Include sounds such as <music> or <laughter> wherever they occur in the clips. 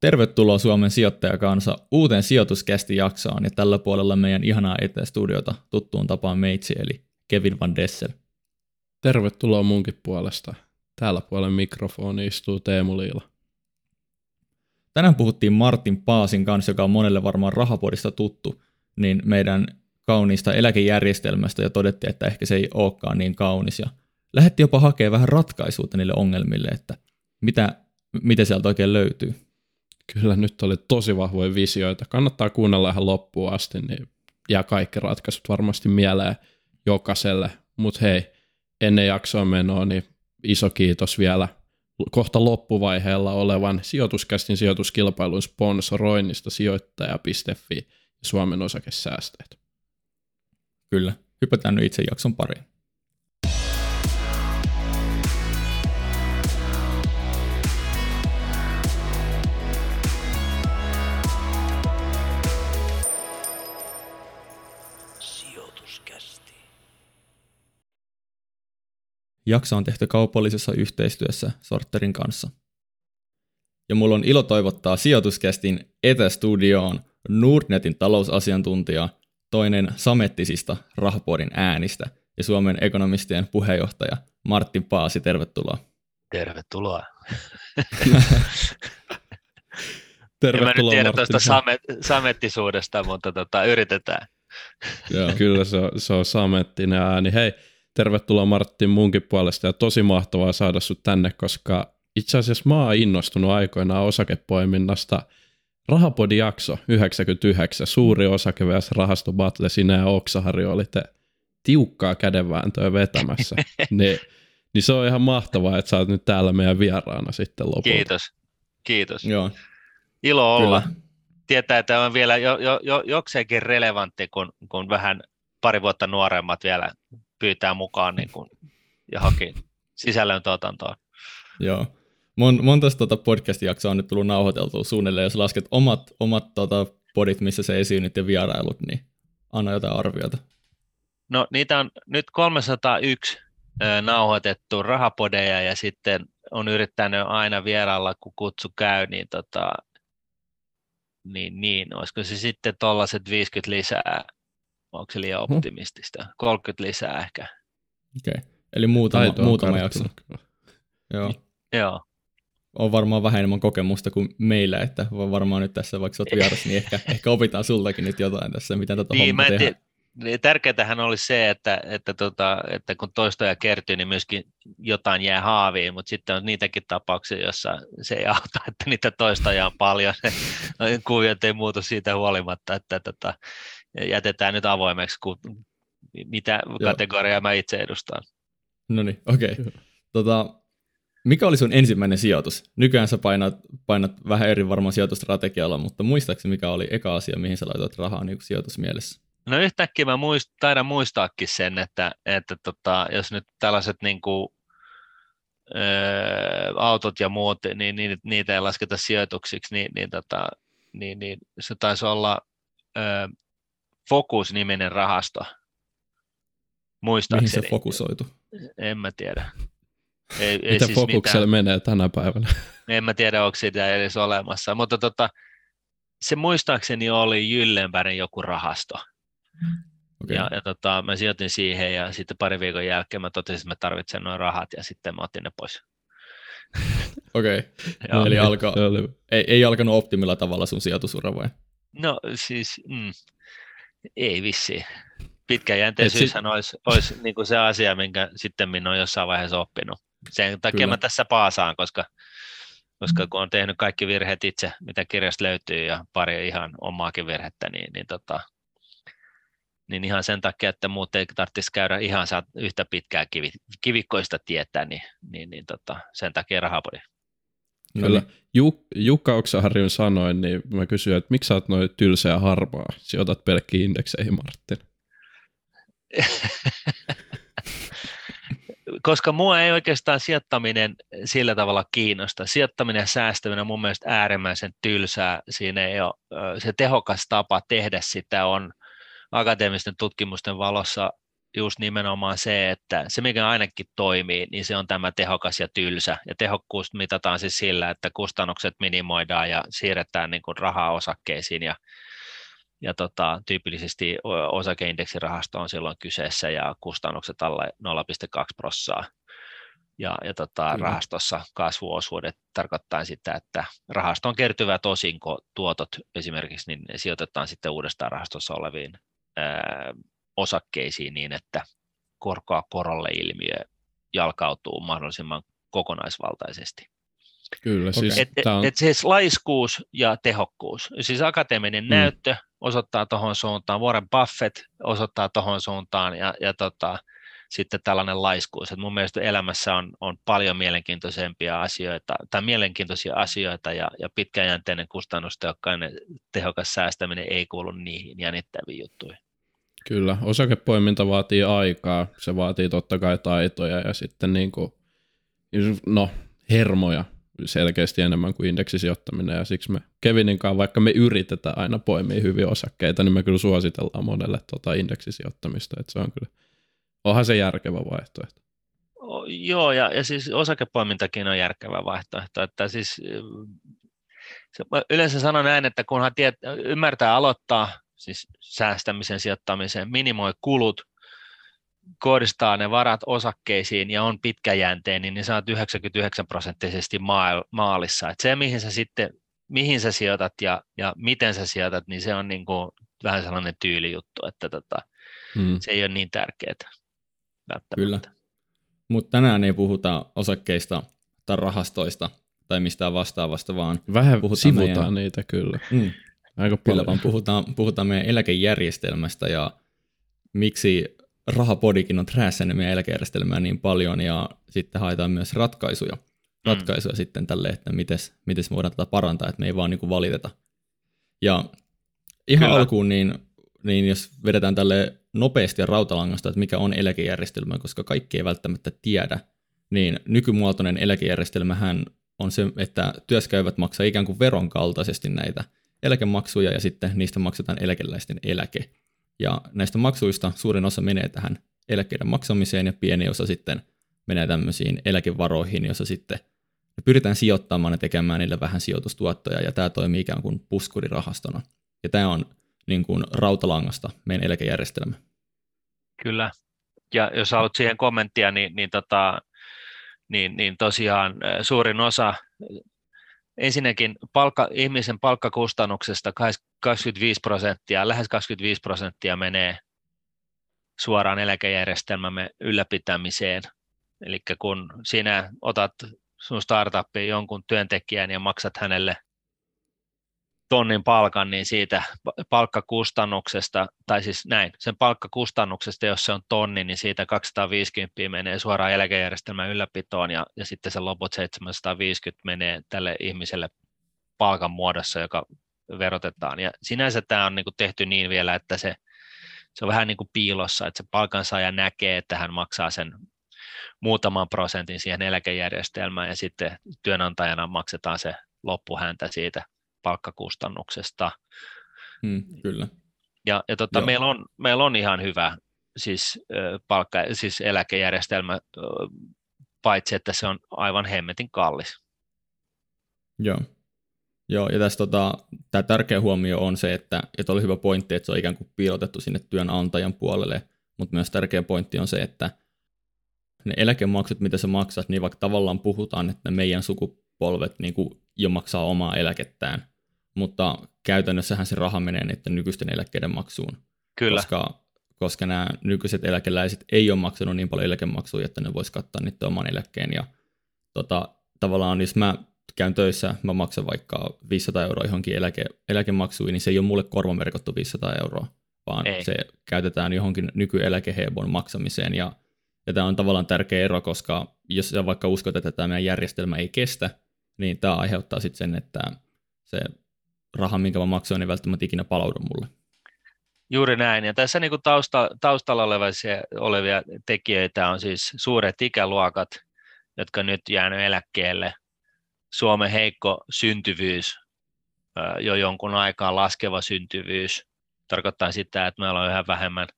Tervetuloa Suomen sijoittajakansa uuteen sijoituskästi jaksoon ja tällä puolella meidän ihanaa etästudiota tuttuun tapaan meitsi eli Kevin Van Dessel. Tervetuloa munkin puolesta. Täällä puolen mikrofoni istuu Teemu Liila. Tänään puhuttiin Martin Paasin kanssa, joka on monelle varmaan rahapodista tuttu, niin meidän kauniista eläkejärjestelmästä ja todettiin, että ehkä se ei olekaan niin kaunis. Ja lähetti jopa hakemaan vähän ratkaisuutta niille ongelmille, että mitä, mitä sieltä oikein löytyy. Kyllä nyt oli tosi vahvoja visioita. Kannattaa kuunnella ihan loppuun asti, niin jää kaikki ratkaisut varmasti mieleen jokaiselle. Mutta hei, ennen jaksoa menoa, niin iso kiitos vielä kohta loppuvaiheella olevan sijoituskästin sijoituskilpailun sponsoroinnista sijoittaja.fi ja Suomen osakesäästeet. Kyllä, hypätään nyt itse jakson pariin. Jakso on tehty kaupallisessa yhteistyössä Sorterin kanssa. Ja mulla on ilo toivottaa sijoituskästin etästudioon Nordnetin talousasiantuntija, toinen samettisista rahapodin äänistä ja Suomen ekonomistien puheenjohtaja Martin Paasi, tervetuloa. Tervetuloa. <laughs> tervetuloa en mä nyt tiedä tuosta samet, samettisuudesta, mutta tota, yritetään. Joo, kyllä se on, se on samettinen ääni. Hei, tervetuloa Martin munkin puolesta ja tosi mahtavaa saada sut tänne, koska itse asiassa mä oon innostunut aikoinaan osakepoiminnasta. Rahapodi jakso 99, suuri osake vs. rahasto battle, sinä ja Oksahari olitte tiukkaa kädenvääntöä vetämässä. <laughs> niin, niin se on ihan mahtavaa, että sä oot nyt täällä meidän vieraana sitten lopulta. Kiitos, kiitos. Joo. Ilo olla. Kyllä. Tietää, että on vielä jo, jo, jo, jokseenkin relevantti, kun, kun vähän pari vuotta nuoremmat vielä pyytää mukaan niin kuin, johonkin sisällön tuotantoon. Joo. Mon, monta tuota podcast-jaksoa on nyt tullut nauhoiteltua suunnilleen, jos lasket omat, omat tuota podit, missä se esiinnyt ja vierailut, niin anna jotain arviota. No niitä on nyt 301 ö, nauhoitettu rahapodeja ja sitten on yrittänyt aina vierailla, kun kutsu käy, niin, tota, niin, niin olisiko se sitten tuollaiset 50 lisää Onko se liian optimistista? 30 lisää ehkä. Okei, okay. eli muutama, muutama jakso. <laughs> Joo. Joo. On varmaan vähän enemmän kokemusta kuin meillä, että varmaan nyt tässä, vaikka olet vieras, niin ehkä, <laughs> ehkä opitaan sultakin nyt jotain tässä, miten tätä niin, hommaa tehdään. Niin, tärkeintähän olisi se, että, että, tota, että kun toistoja kertyy, niin myöskin jotain jää haaviin, mutta sitten on niitäkin tapauksia, joissa se ei auta, että niitä toistoja on paljon. <laughs> Kuviot ei muutu siitä huolimatta, että tota, jätetään nyt avoimeksi, kun, mitä kategoriaa mä itse edustan. No niin, okei. Okay. Tota, mikä oli sun ensimmäinen sijoitus? Nykyään sä painat, painat vähän eri varmaan sijoitustrategialla, mutta muistaakseni mikä oli eka asia, mihin sä laitoit rahaa niin sijoitusmielessä? No yhtäkkiä mä muist, taidan muistaakin sen, että, että tota, jos nyt tällaiset niin kuin, ö, autot ja muut, niin, niin niitä ei lasketa sijoituksiksi, niin, niin, tota, niin, niin se taisi olla ö, Focus-niminen rahasto. Muistaakseni. Mihin se fokusoitu? En mä tiedä. Ei, Mitä ei siis fokukselle mitään. menee tänä päivänä? En mä tiedä, onko sitä edes olemassa, mutta tota, se muistaakseni oli Jyllenbergin joku rahasto. Okay. Ja, ja tota, mä sijoitin siihen ja sitten pari viikon jälkeen mä totesin, että mä tarvitsen noin rahat ja sitten mä otin ne pois. <laughs> Okei, <laughs> okay. eli alka, ei, ei alkanut optimilla tavalla sun sijoitusura vai? No siis, mm, ei vissi. Pitkäjänteisyyshän si- olisi, olisi niin kuin se asia, minkä sitten minä olen jossain vaiheessa oppinut. Sen takia Kyllä. mä tässä paasaan, koska, koska kun on tehnyt kaikki virheet itse, mitä kirjasta löytyy, ja pari ihan omaakin virhettä, niin, niin, tota, niin ihan sen takia, että muut ei tarvitsisi käydä ihan yhtä pitkää kivi, kivikkoista tietää, niin, niin, niin tota, sen takia rahapodi. Kyllä. Juk- Jukka Oksaharjun sanoin, niin mä kysyin, että miksi sä oot noin tylsä ja harmaa? Sijoitat pelkkiin indekseihin, Martin. <laughs> Koska mua ei oikeastaan sijoittaminen sillä tavalla kiinnosta. Sijoittaminen ja säästäminen on mun mielestä äärimmäisen tylsää. Siinä ei ole, se tehokas tapa tehdä sitä on akateemisten tutkimusten valossa just nimenomaan se, että se mikä ainakin toimii, niin se on tämä tehokas ja tylsä. Ja tehokkuus mitataan siis sillä, että kustannukset minimoidaan ja siirretään niin kuin rahaa osakkeisiin ja, ja tota, tyypillisesti osakeindeksirahasto on silloin kyseessä ja kustannukset alle 0,2 prossaa. Ja, ja tota, rahastossa kasvuosuudet tarkoittaa sitä, että rahastoon kertyvät osinko tuotot esimerkiksi, niin sijoitetaan sitten uudestaan rahastossa oleviin ää, osakkeisiin niin, että korkoa korolle ilmiö jalkautuu mahdollisimman kokonaisvaltaisesti. Kyllä, siis et, on... et siis laiskuus ja tehokkuus. Siis akateeminen mm. näyttö osoittaa tuohon suuntaan, Warren Buffett osoittaa tuohon suuntaan ja, ja tota, sitten tällainen laiskuus. Et mun mielestä elämässä on, on paljon mielenkiintoisempia asioita, tai mielenkiintoisia asioita, ja, ja pitkäjänteinen kustannustehokkainen tehokas säästäminen ei kuulu niihin jännittäviin juttuihin. Kyllä, osakepoiminta vaatii aikaa, se vaatii totta kai taitoja ja sitten niin kuin, no, hermoja selkeästi enemmän kuin indeksisijoittaminen. Ja siksi me Kevinin kanssa, vaikka me yritetään aina poimia hyviä osakkeita, niin me kyllä suositellaan monelle tuota indeksisijoittamista, että se on kyllä, onhan se järkevä vaihtoehto. O, joo, ja, ja siis osakepoimintakin on järkevä vaihtoehto, että siis se, yleensä sanon näin, että kunhan tiet, ymmärtää aloittaa siis säästämisen, sijoittamisen, minimoi kulut, kohdistaa ne varat osakkeisiin ja on pitkäjänteinen, niin saat 99 prosenttisesti maalissa. Et se, mihin sä sitten mihin sä sijoitat ja, ja miten sä sijoitat, niin se on niin kuin vähän sellainen tyylijuttu, että tota, hmm. se ei ole niin tärkeää Kyllä, mutta tänään ei puhuta osakkeista tai rahastoista tai mistään vastaavasta, vaan vähän puhutaan sivutaan meidän... niitä kyllä. Mm. Aika Kyllä, vaan puhutaan, puhutaan meidän eläkejärjestelmästä ja miksi rahapodikin on träässänyt meidän eläkejärjestelmää niin paljon ja sitten haetaan myös ratkaisuja, mm. ratkaisuja sitten tälle, että miten me voidaan tätä parantaa, että me ei vaan niin kuin valiteta. Ja ihan Kyllä. alkuun, niin, niin jos vedetään tälle nopeasti ja rautalangasta, että mikä on eläkejärjestelmä, koska kaikki ei välttämättä tiedä, niin nykymuotoinen eläkejärjestelmähän on se, että työskäyvät maksaa ikään kuin veron kaltaisesti näitä eläkemaksuja ja sitten niistä maksetaan eläkeläisten eläke. Ja näistä maksuista suurin osa menee tähän eläkkeiden maksamiseen ja pieni osa sitten menee tämmöisiin eläkevaroihin, jossa sitten me pyritään sijoittamaan ja tekemään niille vähän sijoitustuottoja ja tämä toimii ikään kuin puskurirahastona. Ja tämä on niin kuin rautalangasta meidän eläkejärjestelmä. Kyllä. Ja jos haluat siihen kommenttia, niin, niin, tota, niin, niin tosiaan suurin osa ensinnäkin palkka, ihmisen palkkakustannuksesta 25 prosenttia, lähes 25 prosenttia menee suoraan eläkejärjestelmämme ylläpitämiseen. Eli kun sinä otat sun startuppiin jonkun työntekijän ja maksat hänelle tonnin palkan, niin siitä palkkakustannuksesta, tai siis näin, sen palkkakustannuksesta, jos se on tonni, niin siitä 250 menee suoraan eläkejärjestelmän ylläpitoon, ja, ja sitten se loput 750 menee tälle ihmiselle palkan muodossa, joka verotetaan. Ja sinänsä tämä on niin kuin tehty niin vielä, että se, se on vähän niin kuin piilossa, että se palkansaaja näkee, että hän maksaa sen muutaman prosentin siihen eläkejärjestelmään, ja sitten työnantajana maksetaan se loppuhäntä siitä palkkakustannuksesta. Hmm, kyllä. Ja, ja tota, meillä, on, meillä on ihan hyvä siis, palkka, siis eläkejärjestelmä, paitsi että se on aivan hemmetin kallis. Joo. Joo, ja tässä tota, tämä tärkeä huomio on se, että, että oli hyvä pointti, että se on ikään kuin piilotettu sinne työnantajan puolelle, mutta myös tärkeä pointti on se, että ne eläkemaksut, mitä sä maksat, niin vaikka tavallaan puhutaan, että meidän sukupolvet niin kuin jo maksaa omaa eläkettään, mutta käytännössähän se raha menee niiden nykyisten eläkkeiden maksuun. Kyllä. Koska, koska nämä nykyiset eläkeläiset ei ole maksanut niin paljon eläkemaksuja, että ne voisi kattaa niiden oman eläkkeen. Ja tota, tavallaan jos mä käyn töissä, mä maksan vaikka 500 euroa johonkin eläke, eläkemaksuun, niin se ei ole mulle korvamerkattu 500 euroa, vaan ei. se käytetään johonkin nykyeläkehebon maksamiseen. Ja, ja tämä on tavallaan tärkeä ero, koska jos sä vaikka uskot, että tämä meidän järjestelmä ei kestä, niin tämä aiheuttaa sitten sen, että se raha, minkä mä maksoin, ei välttämättä ikinä palaudu mulle. Juuri näin. Ja tässä niin kuin tausta, taustalla olevia, olevia tekijöitä on siis suuret ikäluokat, jotka nyt jäänyt eläkkeelle. Suomen heikko syntyvyys, jo jonkun aikaa laskeva syntyvyys, tarkoittaa sitä, että meillä on yhä vähemmän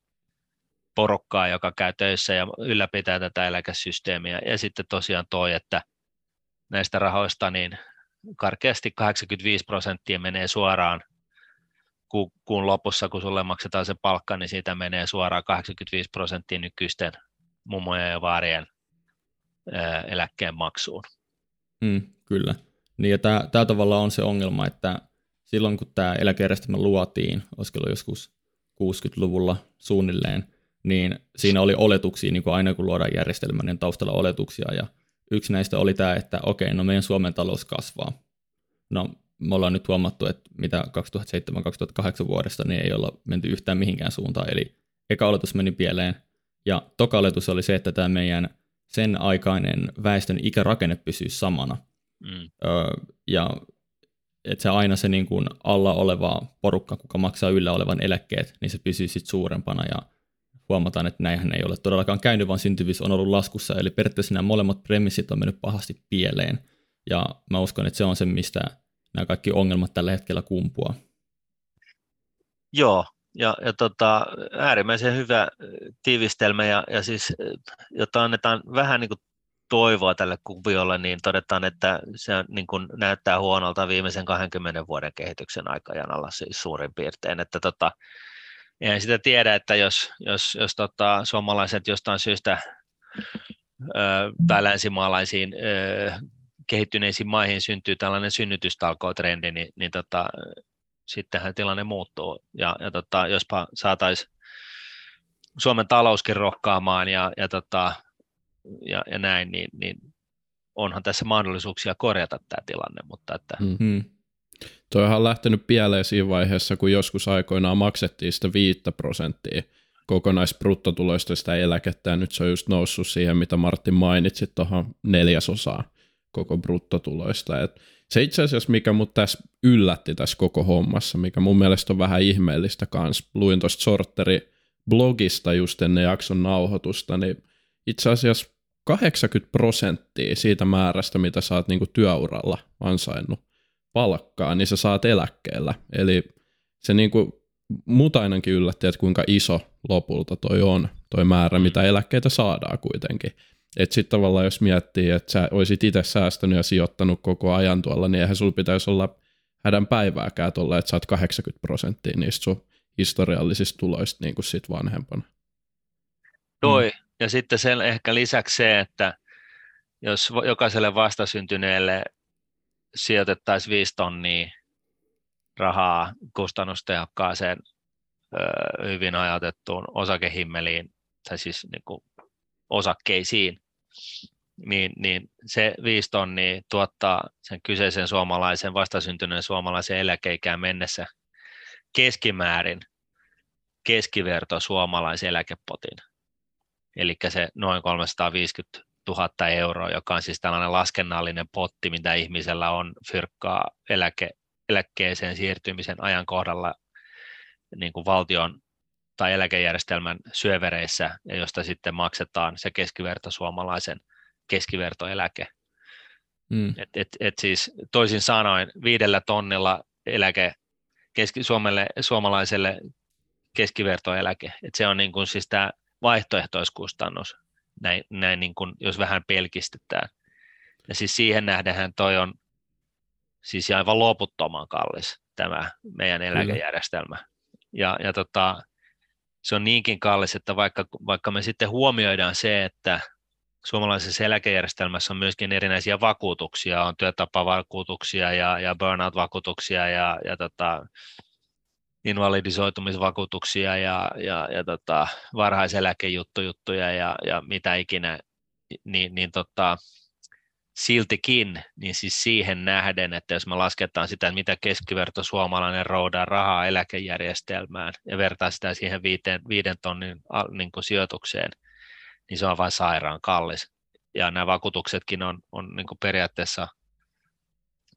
porukkaa, joka käy töissä ja ylläpitää tätä eläkesysteemiä. Ja sitten tosiaan toi, että näistä rahoista niin karkeasti 85 prosenttia menee suoraan kuun lopussa, kun sulle maksetaan se palkka, niin siitä menee suoraan 85 prosenttia nykyisten mummojen ja vaarien eläkkeen maksuun. Mm, kyllä. Niin ja tämä, tämä tavallaan on se ongelma, että silloin kun tämä eläkejärjestelmä luotiin, olisiko joskus 60-luvulla suunnilleen, niin siinä oli oletuksia, niin kuin aina kun luodaan järjestelmä, niin taustalla oletuksia, ja yksi näistä oli tämä, että okei, no meidän Suomen talous kasvaa. No, me ollaan nyt huomattu, että mitä 2007-2008 vuodesta, niin ei olla menty yhtään mihinkään suuntaan, eli eka oletus meni pieleen, ja toka oletus oli se, että tämä meidän sen aikainen väestön ikärakenne pysyy samana. Mm. Öö, ja että se aina se niin kuin alla oleva porukka, kuka maksaa yllä olevan eläkkeet, niin se pysyy sitten suurempana ja huomataan, että näinhän ei ole todellakaan käynyt, vaan syntyvyys on ollut laskussa, eli periaatteessa nämä molemmat premissit on mennyt pahasti pieleen, ja mä uskon, että se on se, mistä nämä kaikki ongelmat tällä hetkellä kumpuaa. Joo, ja, ja tota, äärimmäisen hyvä tiivistelmä, ja, ja siis, jotta annetaan vähän niin kuin toivoa tälle kuviolle, niin todetaan, että se niin kuin näyttää huonolta viimeisen 20 vuoden kehityksen aikajanalla siis suurin piirtein, että tota, en sitä tiedä, että jos, jos, jos tota, suomalaiset jostain syystä ö, tai länsimaalaisiin ö, kehittyneisiin maihin syntyy tällainen synnytystalkootrendi, niin, niin tota, sittenhän tilanne muuttuu. Ja, ja tota, jospa saataisiin Suomen talouskin rohkaamaan ja, ja, tota, ja, ja näin, niin, niin onhan tässä mahdollisuuksia korjata tämä tilanne. Mutta että... Mm-hmm. Toihan on lähtenyt pieleen siinä vaiheessa, kun joskus aikoinaan maksettiin sitä 5 prosenttia kokonaisbruttotuloista sitä eläkettä, ja nyt se on just noussut siihen, mitä Martin mainitsi, tuohon neljäsosaan koko bruttotuloista. Et se itse asiassa, mikä mut tässä yllätti tässä koko hommassa, mikä mun mielestä on vähän ihmeellistä kanssa, luin tuosta Sorteri blogista just ennen jakson nauhoitusta, niin itse asiassa 80 prosenttia siitä määrästä, mitä sä oot niinku työuralla ansainnut palkkaa, niin sä saat eläkkeellä. Eli se niinku, mut ainakin yllätti, että kuinka iso lopulta toi on, toi määrä, mitä eläkkeitä saadaan kuitenkin. Että sitten tavallaan jos miettii, että sä olisit itse säästänyt ja sijoittanut koko ajan tuolla, niin eihän sulla pitäisi olla hädän päivääkään tuolla, että saat 80 prosenttia niistä sun historiallisista tuloista niin kuin sit vanhempana. Toi, mm. ja sitten sen ehkä lisäksi se, että jos jokaiselle vastasyntyneelle sijoitettaisiin 5 tonnia rahaa kustannustehokkaaseen hyvin ajatettuun osakehimmeliin, tai siis niin kuin osakkeisiin, niin, niin se 5 tonnia tuottaa sen kyseisen suomalaisen, vastasyntyneen suomalaisen eläkeikään mennessä keskimäärin keskiverto suomalaisen eläkepotin. Eli se noin 350 000 euroa, joka on siis tällainen laskennallinen potti, mitä ihmisellä on fyrkkaa eläke, eläkkeeseen siirtymisen ajankohdalla niin kuin valtion tai eläkejärjestelmän syövereissä, ja josta sitten maksetaan se keskiverto suomalaisen keskivertoeläke. Mm. Et, et, et siis toisin sanoen viidellä tonnilla eläke keski, Suomelle, suomalaiselle keskivertoeläke. Et se on niin kuin siis tämä vaihtoehtoiskustannus, näin, näin niin kuin, jos vähän pelkistetään. Ja siis siihen nähdenhän toi on siis aivan loputtoman kallis tämä meidän eläkejärjestelmä. Ja, ja tota, se on niinkin kallis, että vaikka, vaikka me sitten huomioidaan se, että suomalaisessa eläkejärjestelmässä on myöskin erinäisiä vakuutuksia, on työtapavakuutuksia ja, ja burnout-vakuutuksia ja, ja tota, invalidisoitumisvakuutuksia ja, ja, ja tota, varhaiseläkejuttuja ja, ja mitä ikinä, niin, niin tota, siltikin, niin siis siihen nähden, että jos me lasketaan sitä, mitä keskiverto suomalainen roudaa rahaa eläkejärjestelmään ja vertaa sitä siihen viiteen, viiden tonnin niin kuin sijoitukseen, niin se on vain sairaan kallis. Ja nämä vakuutuksetkin on, on niin kuin periaatteessa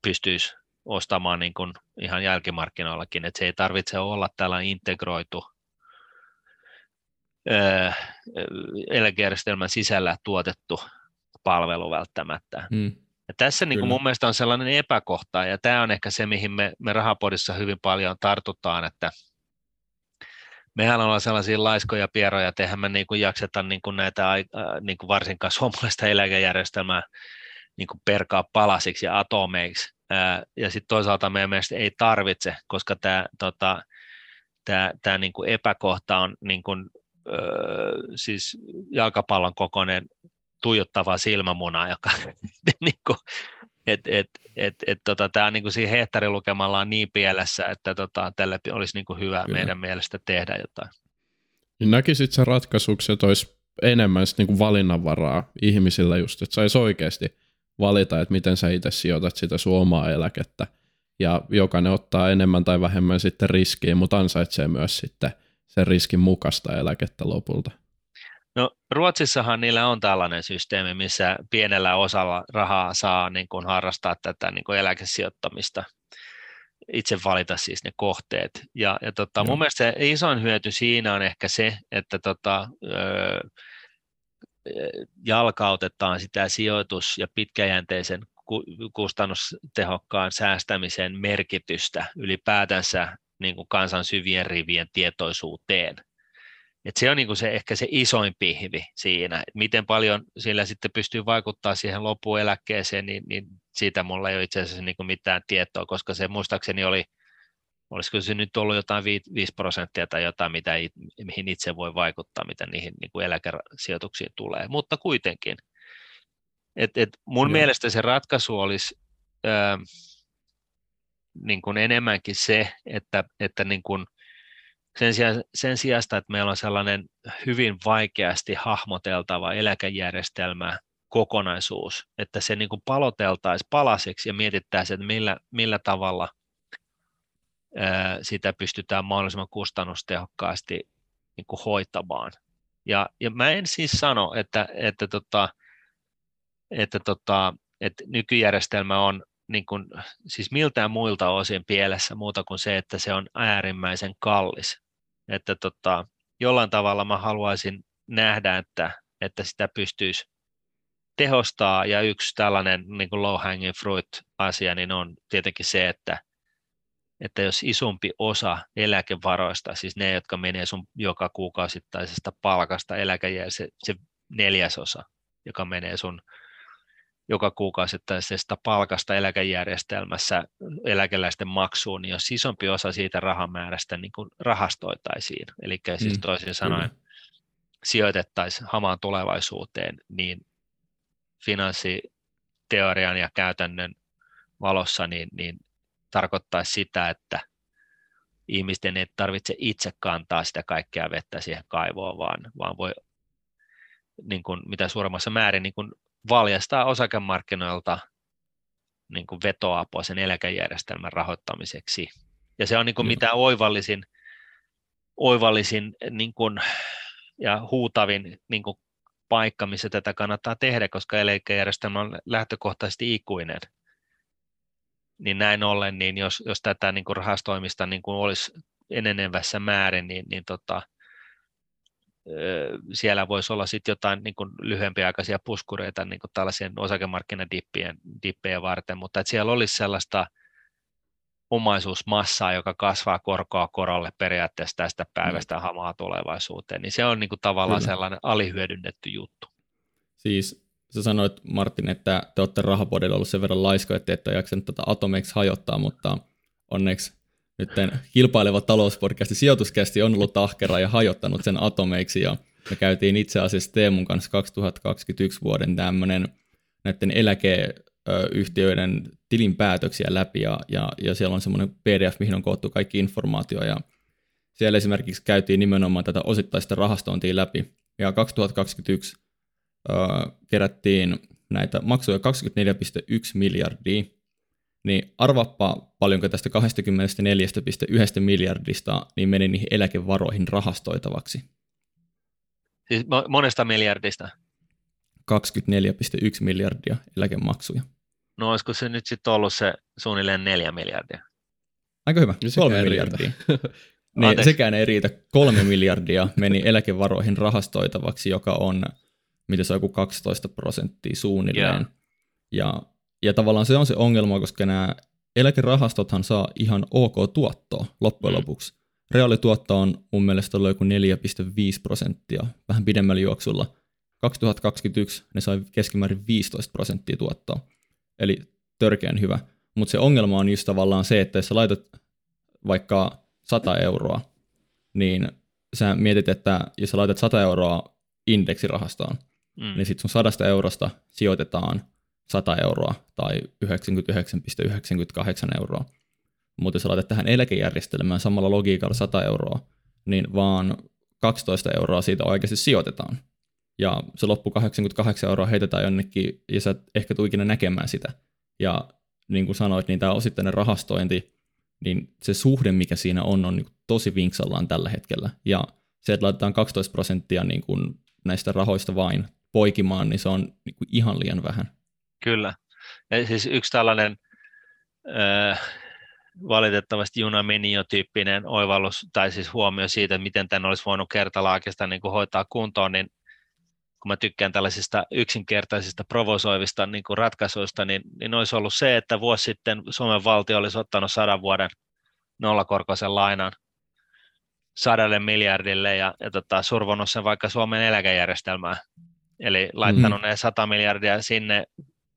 pystyisi ostamaan niin kuin ihan jälkimarkkinoillakin, että se ei tarvitse olla tällainen integroitu eläkejärjestelmän sisällä tuotettu palvelu välttämättä. Hmm. Ja tässä niin kuin mun mielestä on sellainen epäkohta, ja tämä on ehkä se, mihin me, me Rahapodissa hyvin paljon tartutaan, että mehän ollaan sellaisia laiskoja pieroja, että eihän me niin kuin jakseta niin kuin näitä niin kuin varsinkaan suomalaista eläkejärjestelmää niin kuin perkaa palasiksi ja atomeiksi. Ja sitten toisaalta meidän mielestä ei tarvitse, koska tämä tota, tää, tää niin kuin epäkohta on niin kuin, öö, siis jalkapallon kokoinen tuijottava silmämuna, joka <laughs> niin kuin, et, et, et, et, tota, tämä niin kuin siinä hehtaarilukemalla on niin pielessä, että tota, tälle olisi niin kuin hyvä Kyllä. meidän mielestä tehdä jotain. Niin näkisit se ratkaisuksi, että olisi enemmän niin kuin valinnanvaraa ihmisillä just, että saisi oikeasti valita, että miten sä itse sijoitat sitä sun omaa eläkettä. Ja jokainen ottaa enemmän tai vähemmän sitten riskiä, mutta ansaitsee myös sitten sen riskin mukaista eläkettä lopulta. No Ruotsissahan niillä on tällainen systeemi, missä pienellä osalla rahaa saa niin kuin harrastaa tätä niin kuin eläkesijoittamista, itse valita siis ne kohteet. Ja, ja tota, mun mielestä se isoin hyöty siinä on ehkä se, että tota, öö, jalkautetaan sitä sijoitus- ja pitkäjänteisen kustannustehokkaan säästämisen merkitystä ylipäätänsä niin kuin kansan syvien rivien tietoisuuteen – et se on niin kuin se, ehkä se isoin pihvi siinä, että miten paljon sillä sitten pystyy vaikuttaa siihen loppueläkkeeseen, niin, niin siitä mulla ei ole itse asiassa niin kuin mitään tietoa, koska se muistaakseni oli, olisiko se nyt ollut jotain 5 prosenttia tai jotain, mitä, mihin itse voi vaikuttaa, mitä niihin niin kuin eläkesijoituksiin tulee, mutta kuitenkin. Et, et mun Joo. mielestä se ratkaisu olisi ää, niin kuin enemmänkin se, että, että niin kuin sen, sijaan, sen sijasta, että meillä on sellainen hyvin vaikeasti hahmoteltava eläkejärjestelmä kokonaisuus, että se niin kuin paloteltaisiin palasiksi ja mietittäisiin, että millä, millä tavalla sitä pystytään mahdollisimman kustannustehokkaasti niin kuin hoitamaan. Ja, ja mä en siis sano, että, että, tota, että, tota, että nykyjärjestelmä on niin kuin, siis miltään muilta osin pielessä muuta kuin se, että se on äärimmäisen kallis että tota, jollain tavalla mä haluaisin nähdä, että, että sitä pystyisi tehostaa, ja yksi tällainen niin low hanging fruit asia, niin on tietenkin se, että, että jos isompi osa eläkevaroista, siis ne, jotka menee sun joka kuukausittaisesta palkasta eläkejä, se, se neljäsosa, joka menee sun joka kuukausittaisesta palkasta eläkejärjestelmässä eläkeläisten maksuun, niin jos isompi osa siitä rahamäärästä niin kuin rahastoitaisiin, eli siis mm, siis toisin sanoen kyllä. sijoitettaisiin hamaan tulevaisuuteen, niin finanssiteorian ja käytännön valossa niin, niin tarkoittaisi sitä, että ihmisten ei tarvitse itse kantaa sitä kaikkea vettä siihen kaivoon, vaan, vaan voi niin kuin, mitä suuremmassa määrin niin kuin valjastaa osakemarkkinoilta niin kuin vetoapua sen eläkejärjestelmän rahoittamiseksi. Ja se on niin kuin mitä oivallisin, oivallisin niin kuin, ja huutavin niin kuin paikka, missä tätä kannattaa tehdä, koska eläkejärjestelmä on lähtökohtaisesti ikuinen. Niin näin ollen, niin jos, jos tätä niin kuin rahastoimista niin kuin olisi enenevässä määrin, niin, niin tota, siellä voisi olla sitten jotain niin kuin lyhyempiaikaisia puskureita niin kuin tällaisien osakemarkkinadippien dippejä varten, mutta että siellä olisi sellaista omaisuusmassaa, joka kasvaa korkoa korolle periaatteessa tästä päivästä mm. hamaa tulevaisuuteen, niin se on niin kuin tavallaan Kyllä. sellainen alihyödynnetty juttu. Siis sä sanoit Martin, että te olette rahapodilla ollut sen verran laisko, että ette jaksanut tätä Atomex hajottaa, mutta onneksi nyt kilpaileva talouspodcasti sijoituskästi on ollut ahkera ja hajottanut sen atomeiksi. Ja me käytiin itse asiassa Teemun kanssa 2021 vuoden tämmöinen näiden eläkeyhtiöiden tilinpäätöksiä läpi. Ja, ja, ja siellä on semmoinen pdf, mihin on koottu kaikki informaatio. Ja siellä esimerkiksi käytiin nimenomaan tätä osittaista rahastointia läpi. Ja 2021 ö, kerättiin näitä maksuja 24,1 miljardia niin arvappa paljonko tästä 24,1 miljardista niin meni niihin eläkevaroihin rahastoitavaksi. Siis monesta miljardista? 24,1 miljardia eläkemaksuja. No olisiko se nyt sitten ollut se suunnilleen neljä miljardia? Aika hyvä, no kolme miljardia. <laughs> niin, sekään ei riitä. Kolme miljardia meni eläkevaroihin rahastoitavaksi, joka on, mitä se on, joku 12 prosenttia suunnilleen. Yeah. Ja ja tavallaan se on se ongelma, koska nämä eläkerahastothan saa ihan ok tuottoa loppujen mm. lopuksi reaalituotto on mun mielestä ollut joku 4,5 prosenttia vähän pidemmällä juoksulla. 2021 ne sai keskimäärin 15 prosenttia tuottoa, eli törkeän hyvä. Mutta se ongelma on just tavallaan se, että jos sä laitat vaikka 100 euroa, niin sä mietit, että jos sä laitat 100 euroa indeksirahastoon, mm. niin sitten sun 100 eurosta sijoitetaan 100 euroa tai 99,98 euroa. Mutta jos laitat tähän eläkejärjestelmään samalla logiikalla 100 euroa, niin vaan 12 euroa siitä oikeasti sijoitetaan. Ja se loppu 88 euroa heitetään jonnekin, ja sä et ehkä tuu ikinä näkemään sitä. Ja niin kuin sanoit, niin tämä osittainen rahastointi, niin se suhde, mikä siinä on, on niin tosi vinksallaan tällä hetkellä. Ja se, että laitetaan 12 prosenttia niin kuin näistä rahoista vain poikimaan, niin se on niin kuin ihan liian vähän. Kyllä. Ja siis yksi tällainen äh, valitettavasti juna tyyppinen oivallus, tai siis huomio siitä, miten tämän olisi voinut kertalaakista niin kuin hoitaa kuntoon, niin kun mä tykkään tällaisista yksinkertaisista provosoivista niin kuin ratkaisuista, niin, niin olisi ollut se, että vuosi sitten Suomen valtio olisi ottanut sadan vuoden nollakorkoisen lainan sadalle miljardille ja, ja tota, survonut sen vaikka Suomen eläkejärjestelmään. Eli laittanut mm. ne 100 miljardia sinne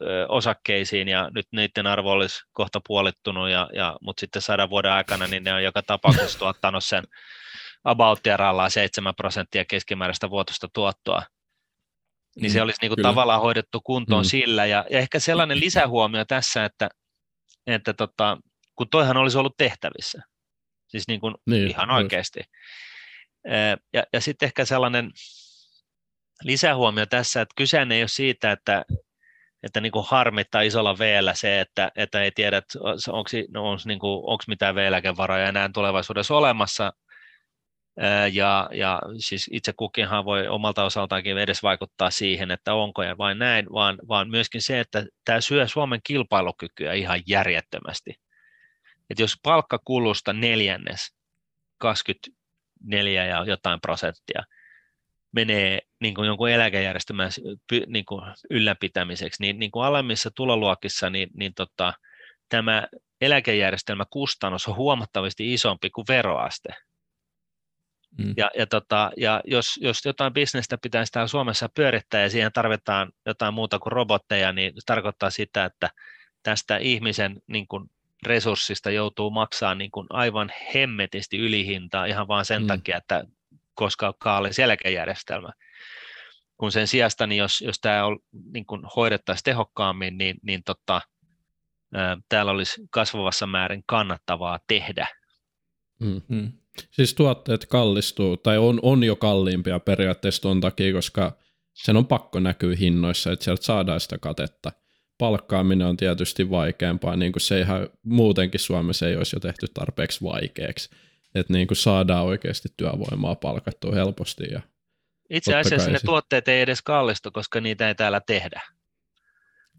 ö, osakkeisiin ja nyt niiden arvo olisi kohta puolittunut, ja, ja, mutta sitten sadan vuoden aikana niin ne on joka tapauksessa tuottanut sen about 7 prosenttia keskimääräistä vuotuista tuottoa niin se mm, olisi niin kuin tavallaan hoidettu kuntoon mm. sillä. Ja, ja ehkä sellainen lisähuomio tässä, että, että tota, kun toihan olisi ollut tehtävissä, siis niin kuin niin, ihan oikeasti. Ja, ja sitten ehkä sellainen lisähuomio tässä, että kyse ei ole siitä, että, että niin harmittaa isolla veellä se, että, että ei tiedä, että onko, no, niin kuin, onko mitään V-eläkevaroja enää tulevaisuudessa olemassa, ja, ja siis itse kukinhan voi omalta osaltaankin edes vaikuttaa siihen, että onko ja vain näin, vaan, vaan myöskin se, että tämä syö Suomen kilpailukykyä ihan järjettömästi. Että jos palkkakulusta neljännes, 24 ja jotain prosenttia, menee niin kuin jonkun eläkejärjestelmän niin kuin ylläpitämiseksi, niin, niin kuin alemmissa tuloluokissa niin, niin tota, tämä eläkejärjestelmäkustannus on huomattavasti isompi kuin veroaste. Mm. Ja, ja, tota, ja jos, jos jotain bisnestä pitäisi täällä Suomessa pyörittää ja siihen tarvitaan jotain muuta kuin robotteja, niin se tarkoittaa sitä, että tästä ihmisen niin kuin, resurssista joutuu maksaa niin kuin, aivan hemmetisti ylihintaa ihan vain sen mm. takia, että koska kaali selkäjärjestelmä. Kun sen sijasta, niin jos, jos tämä on, niin kuin, hoidettaisiin tehokkaammin, niin, niin tota, ää, täällä olisi kasvavassa määrin kannattavaa tehdä. Mm. Mm. Siis tuotteet kallistuu, tai on, on jo kalliimpia periaatteessa ton takia, koska sen on pakko näkyä hinnoissa, että sieltä saadaan sitä katetta. Palkkaaminen on tietysti vaikeampaa, niin kuin se ihan muutenkin Suomessa ei olisi jo tehty tarpeeksi vaikeaksi. Että niin kuin saadaan oikeasti työvoimaa palkattua helposti. Ja Itse asiassa ne sit... tuotteet ei edes kallistu, koska niitä ei täällä tehdä.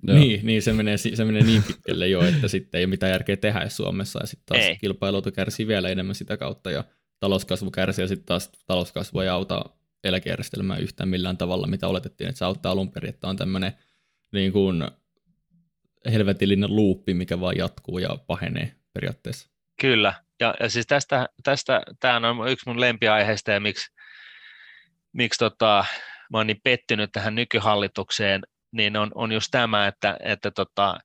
Niin, niin se, menee, se menee niin pitkälle jo, että sitten ei ole mitään järkeä tehdä Suomessa, ja sitten taas ei. kilpailutu kärsii vielä enemmän sitä kautta, ja talouskasvu kärsii, ja sitten taas talouskasvu ei auta eläkejärjestelmää yhtään millään tavalla, mitä oletettiin, että se auttaa alun perin, että on tämmöinen niin kuin helvetillinen luuppi, mikä vaan jatkuu ja pahenee periaatteessa. Kyllä, ja, ja siis tästä, tästä tämä on yksi mun lempiaiheista, ja miksi, miksi tota, mä oon niin pettynyt tähän nykyhallitukseen, niin on, on just tämä, että, että tota,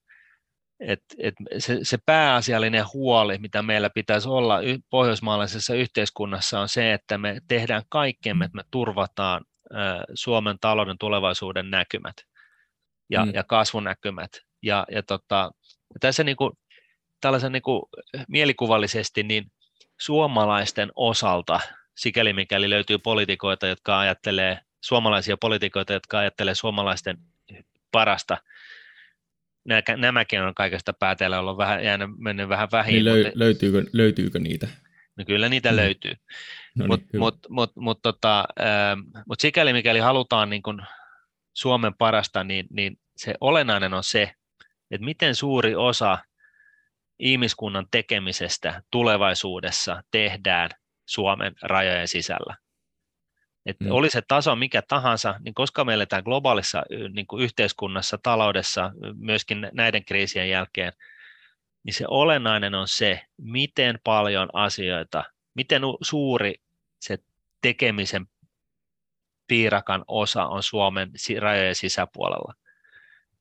et, et se, se pääasiallinen huoli, mitä meillä pitäisi olla y- pohjoismaalaisessa yhteiskunnassa, on se, että me tehdään kaikkemme, että me turvataan Suomen talouden tulevaisuuden näkymät ja, mm. ja kasvunäkymät. Ja, ja tota, tässä niin kuin, tällaisen niin kuin mielikuvallisesti niin suomalaisten osalta, sikäli mikäli löytyy poliitikoita, jotka ajattelee, suomalaisia poliitikoita, jotka ajattelee suomalaisten parasta. Nämäkin on kaikesta päätellä ollut vähän, jäänyt mennyt vähän vähin. Niin löy, mutta, löytyykö, löytyykö niitä? No kyllä niitä mm. löytyy. No mutta niin, mut, mut, mut, tota, ähm, mut sikäli mikäli halutaan niin kun Suomen parasta, niin, niin se olennainen on se, että miten suuri osa ihmiskunnan tekemisestä tulevaisuudessa tehdään Suomen rajojen sisällä. Että mm. oli se taso mikä tahansa, niin koska me eletään globaalissa niin kuin yhteiskunnassa, taloudessa, myöskin näiden kriisien jälkeen, niin se olennainen on se, miten paljon asioita miten suuri se tekemisen piirakan osa on Suomen rajojen sisäpuolella.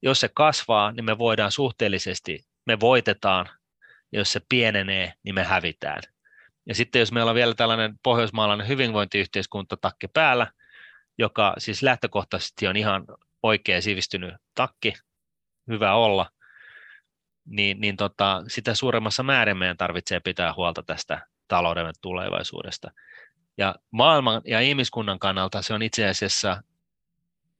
Jos se kasvaa, niin me voidaan suhteellisesti, me voitetaan, ja jos se pienenee, niin me hävitään. Ja sitten jos meillä on vielä tällainen pohjoismaalainen hyvinvointiyhteiskunta takki päällä, joka siis lähtökohtaisesti on ihan oikea sivistynyt takki, hyvä olla, niin, niin tota, sitä suuremmassa määrin meidän tarvitsee pitää huolta tästä talouden tulevaisuudesta. Ja maailman ja ihmiskunnan kannalta se on itse asiassa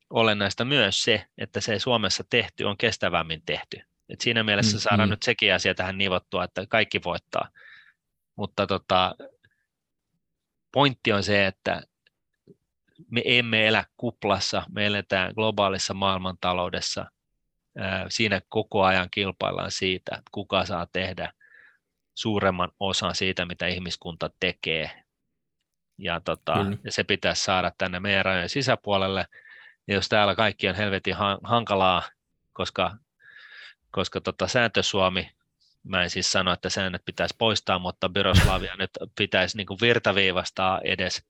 olennaista myös se, että se Suomessa tehty on kestävämmin tehty. Et siinä mielessä mm, saadaan mm. nyt sekin asia tähän nivottua, että kaikki voittaa. Mutta tota, pointti on se, että me emme elä kuplassa, me eletään globaalissa maailmantaloudessa. Siinä koko ajan kilpaillaan siitä, että kuka saa tehdä suuremman osan siitä, mitä ihmiskunta tekee. Ja, tota, ja se pitäisi saada tänne meidän rajojen sisäpuolelle. Ja jos täällä kaikki on helvetin hankalaa, koska, koska tota, sääntö Suomi Mä en siis sano, että säännöt pitäisi poistaa, mutta Byroslavia nyt pitäisi niin kuin virtaviivastaa edes.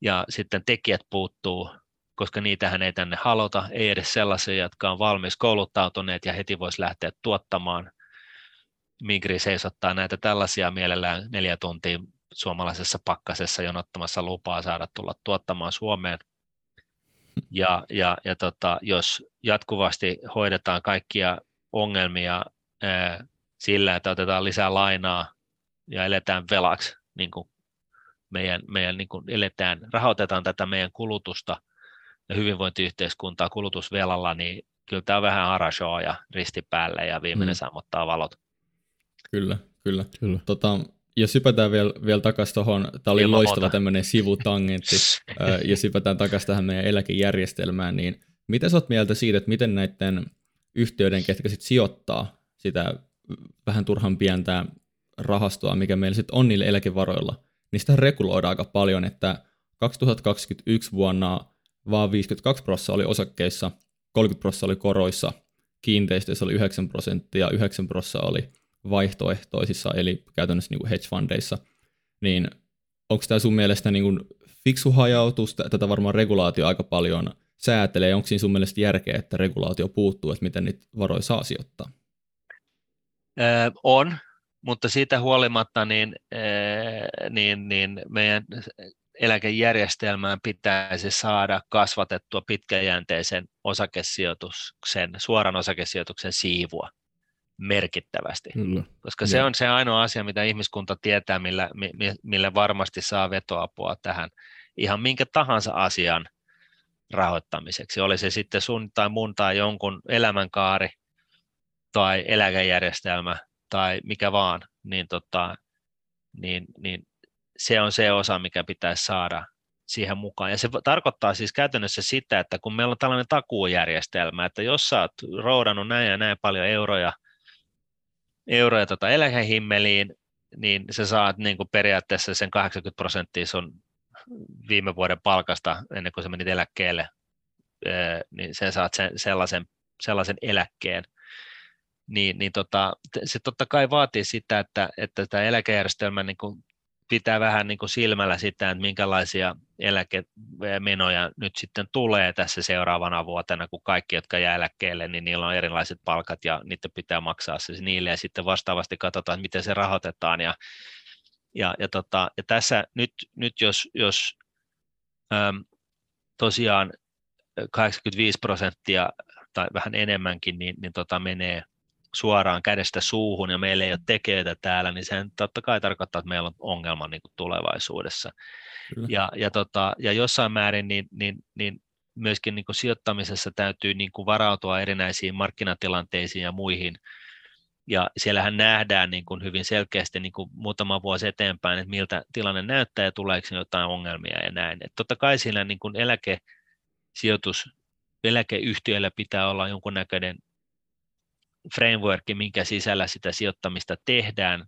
Ja sitten tekijät puuttuu, koska niitähän ei tänne haluta, ei edes sellaisia, jotka on valmis kouluttautuneet ja heti voisi lähteä tuottamaan. Migri seisottaa näitä tällaisia mielellään neljä tuntia suomalaisessa pakkasessa jonottamassa lupaa saada tulla tuottamaan Suomeen. Ja, ja, ja tota, jos jatkuvasti hoidetaan kaikkia ongelmia ää, sillä, että otetaan lisää lainaa ja eletään velaksi, niin kuin meidän, meidän niin kuin eletään, rahoitetaan tätä meidän kulutusta ja hyvinvointiyhteiskuntaa kulutusvelalla, niin kyllä tämä on vähän arashoa ja risti päälle ja viimeinen mm. sammuttaa valot. Kyllä, kyllä. kyllä. Tota, jos sypätään vielä, vielä takaisin tuohon, tämä oli Ilman loistava tämmöinen sivutangentti, <laughs> ja sypätään takaisin tähän meidän eläkejärjestelmään, niin miten sä oot mieltä siitä, että miten näiden yhtiöiden, ketkä sitten sijoittaa sitä vähän turhan pientä rahastoa, mikä meillä sitten on niillä eläkevaroilla, niin sitä reguloidaan aika paljon, että 2021 vuonna vaan 52 prosenttia oli osakkeissa, 30 prosenttia oli koroissa, kiinteistöissä oli 9 prosenttia, 9 prosenttia oli vaihtoehtoisissa, eli käytännössä niin kuin hedge fundeissa, niin onko tämä sun mielestä niin kuin fiksu hajautus, tätä varmaan regulaatio aika paljon säätelee, onko siinä sun mielestä järkeä, että regulaatio puuttuu, että miten niitä varoja saa sijoittaa? Öö, on, mutta siitä huolimatta niin, niin, niin meidän eläkejärjestelmään pitäisi saada kasvatettua pitkäjänteisen osakesijoituksen, suoran osakesijoituksen siivua merkittävästi, Kyllä. koska ja. se on se ainoa asia, mitä ihmiskunta tietää, millä, millä varmasti saa vetoapua tähän ihan minkä tahansa asian rahoittamiseksi. Oli se sitten sun tai mun tai jonkun elämänkaari tai eläkejärjestelmä tai mikä vaan, niin, tota, niin, niin se on se osa, mikä pitäisi saada siihen mukaan. Ja se tarkoittaa siis käytännössä sitä, että kun meillä on tällainen takuujärjestelmä, että jos sä oot roudannut näin ja näin paljon euroja, euroja tota eläkehimmeliin, niin sä saat niin kuin periaatteessa sen 80 prosenttia sun viime vuoden palkasta ennen kuin sä menit eläkkeelle, niin sen saat sen, sellaisen, sellaisen eläkkeen, niin, niin tota, se totta kai vaatii sitä, että, että tämä eläkejärjestelmä niin kuin pitää vähän niin kuin silmällä sitä, että minkälaisia eläkemenoja nyt sitten tulee tässä seuraavana vuotena, kun kaikki, jotka jää eläkkeelle, niin niillä on erilaiset palkat ja niitä pitää maksaa se niille. Ja sitten vastaavasti katsotaan, miten se rahoitetaan ja, ja, ja, tota, ja tässä nyt, nyt jos, jos äm, tosiaan 85 prosenttia tai vähän enemmänkin, niin, niin tota menee suoraan kädestä suuhun ja meillä ei ole tekijöitä täällä, niin se totta kai tarkoittaa, että meillä on ongelma niin kuin tulevaisuudessa. Ja, ja, tota, ja jossain määrin niin, niin, niin myöskin niin kuin sijoittamisessa täytyy niin kuin varautua erinäisiin markkinatilanteisiin ja muihin. Ja siellähän nähdään niin kuin hyvin selkeästi niin kuin muutama vuosi eteenpäin, että miltä tilanne näyttää ja tuleeko jotain ongelmia ja näin. Et totta kai siinä niin kuin eläkesijoitus, eläkeyhtiöillä pitää olla jonkunnäköinen framework, minkä sisällä sitä sijoittamista tehdään,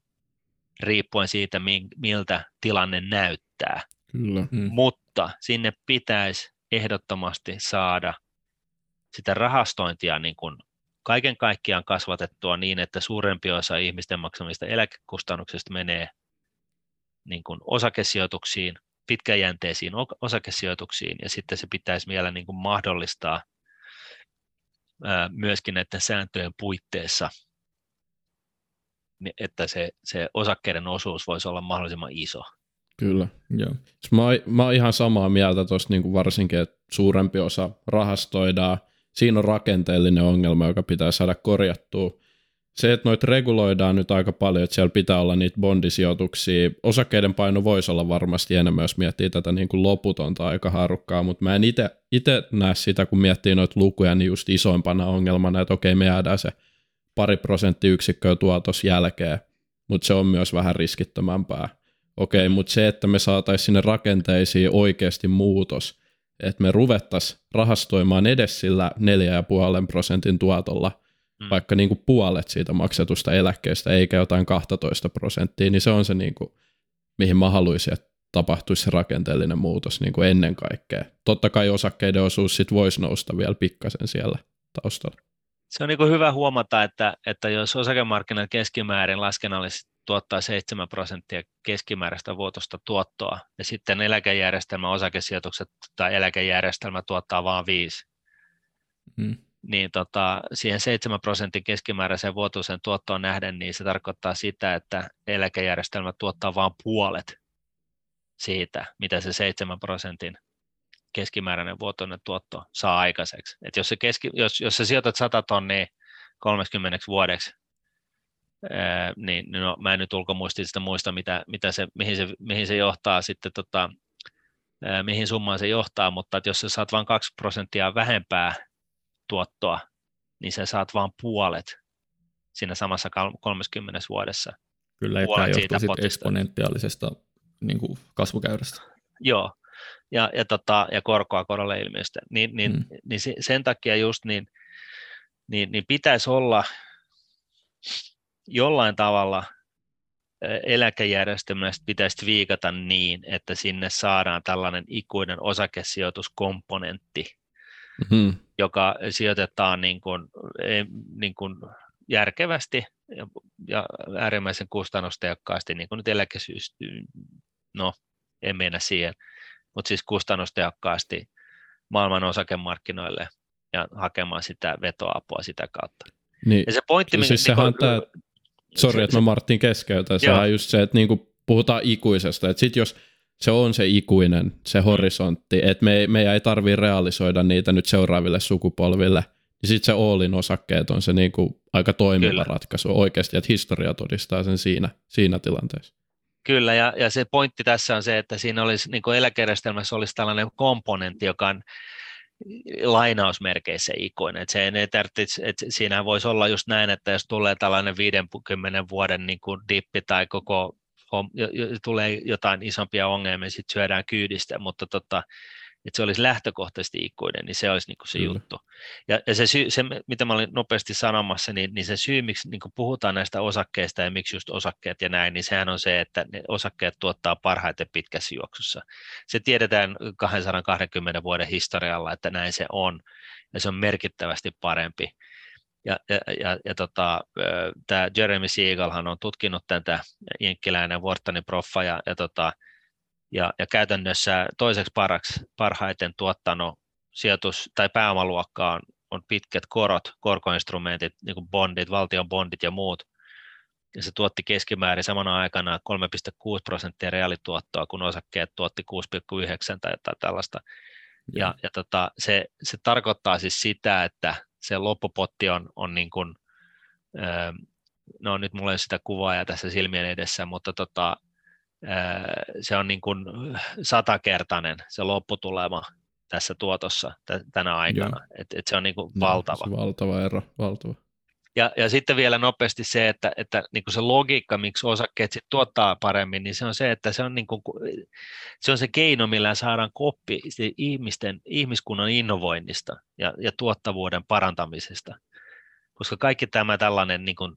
riippuen siitä, miltä tilanne näyttää. Kyllä. Mm. Mutta sinne pitäisi ehdottomasti saada sitä rahastointia niin kuin kaiken kaikkiaan kasvatettua niin, että suurempi osa ihmisten maksamista eläkekustannuksista menee niin kuin osakesijoituksiin, pitkäjänteisiin osakesijoituksiin, ja sitten se pitäisi vielä niin kuin mahdollistaa myöskin näiden sääntöjen puitteissa, että se, se osakkeiden osuus voisi olla mahdollisimman iso. Kyllä, joo. Mä, mä oon ihan samaa mieltä tuosta niin varsinkin, että suurempi osa rahastoidaan. Siinä on rakenteellinen ongelma, joka pitää saada korjattua. Se, että noita reguloidaan nyt aika paljon, että siellä pitää olla niitä bondisijoituksia. Osakkeiden paino voisi olla varmasti enemmän, jos miettii tätä niin kuin loputonta aikaharukkaa, mutta mä en itse näe sitä, kun miettii noita lukuja, niin just isoimpana ongelmana, että okei, me jäädään se pari prosenttiyksikköä tuotos jälkeen, mutta se on myös vähän riskittömämpää. Okei, mutta se, että me saataisiin sinne rakenteisiin oikeasti muutos, että me ruvettaisiin rahastoimaan edes sillä 4,5 prosentin tuotolla, mm. vaikka niin kuin puolet siitä maksetusta eläkkeestä, eikä jotain 12 prosenttia, niin se on se, niin kuin, mihin mä haluaisin, että tapahtuisi se rakenteellinen muutos niin kuin ennen kaikkea. Totta kai osakkeiden osuus sit voisi nousta vielä pikkasen siellä taustalla. Se on niin kuin hyvä huomata, että, että jos osakemarkkinat keskimäärin laskennallisesti tuottaa 7 prosenttia keskimääräistä vuotosta tuottoa, ja sitten eläkejärjestelmä, osakesijoitukset tai eläkejärjestelmä tuottaa vain 5, mm. niin tota, siihen 7 prosentin keskimääräiseen vuotuiseen tuottoon nähden, niin se tarkoittaa sitä, että eläkejärjestelmä tuottaa vain puolet siitä, mitä se 7 prosentin keskimääräinen vuotuinen tuotto saa aikaiseksi. Et jos, se keski, jos, jos sä sijoitat 100 tonnia 30 vuodeksi, ää, niin no, mä en nyt ulkomuistista muista, mitä, mitä se, mihin, se, mihin se johtaa sitten, tota, mihin summaan se johtaa, mutta että jos sä saat vain 2 prosenttia vähempää tuottoa, niin sä saat vain puolet siinä samassa 30 vuodessa. Kyllä, ja tämä johtuu eksponentiaalisesta niin kuin kasvukäyrästä. Joo, ja, ja, tota, ja korkoa korolle ilmiöstä, niin, niin, mm. niin sen takia just niin, niin, niin pitäisi olla jollain tavalla eläkejärjestelmästä pitäisi viikata niin, että sinne saadaan tällainen ikuinen osakesijoituskomponentti, mm-hmm. joka sijoitetaan niin kuin, e, niin kuin järkevästi ja, ja äärimmäisen kustannustehokkaasti, niin kuin nyt eläkesyys, no en mennä siihen, mutta siis kustannustehokkaasti maailman osakemarkkinoille ja hakemaan sitä vetoapua sitä kautta. Niin. Ja se pointti, siis minkä, sehän niin tämä, sori, että mä Martin keskeytän, sehän on just se, että niinku puhutaan ikuisesta, että sit jos se on se ikuinen, se horisontti, että me, me ei tarvitse realisoida niitä nyt seuraaville sukupolville, niin sitten se Oolin osakkeet on se niinku aika toimiva Kyllä. ratkaisu oikeasti, että historia todistaa sen siinä, siinä tilanteessa. Kyllä, ja, ja se pointti tässä on se, että siinä olisi niin eläkejärjestelmässä olisi tällainen komponentti, joka on lainausmerkeissä ikoinen. Että se ei tarvitse, että siinä voisi olla just näin, että jos tulee tällainen 50 vuoden niin kuin dippi tai koko tulee jotain isompia ongelmia, sitten syödään kyydistä, mutta tota, että se olisi lähtökohtaisesti ikuinen, niin se olisi niin kuin se Kyllä. juttu. Ja, ja se, syy, se, mitä mä olin nopeasti sanomassa, niin, niin se syy, miksi niin puhutaan näistä osakkeista ja miksi just osakkeet ja näin, niin sehän on se, että ne osakkeet tuottaa parhaiten pitkässä juoksussa. Se tiedetään 220 vuoden historialla, että näin se on, ja se on merkittävästi parempi. Ja, ja, ja, ja tota, tämä Jeremy Siegelhan on tutkinut tätä jenkkiläinen Whartonin proffa, ja, ja tota, ja, ja käytännössä toiseksi paraksi, parhaiten tuottanut sijoitus- tai pääomaluokka on, on pitkät korot, korkoinstrumentit, niin kuin bondit, valtion bondit ja muut, ja se tuotti keskimäärin samana aikana 3,6 prosenttia reaalituottoa, kun osakkeet tuotti 6,9 tai jotain tällaista. Ja, ja tota, se, se tarkoittaa siis sitä, että se loppupotti on, on niin kuin, no nyt mulla ei sitä kuvaa ja tässä silmien edessä, mutta tota, se on niin kuin satakertainen se lopputulema tässä tuotossa tänä aikana. Et, et se on niin kuin no, valtava. Se valtava ero, valtava. Ja, ja sitten vielä nopeasti se, että, että niin kuin se logiikka, miksi osakkeet sit tuottaa paremmin, niin se on se, että se on, niin kuin, se, on se keino, millä saadaan koppi ihmisten, ihmiskunnan innovoinnista ja, ja tuottavuuden parantamisesta. Koska kaikki tämä tällainen niin kuin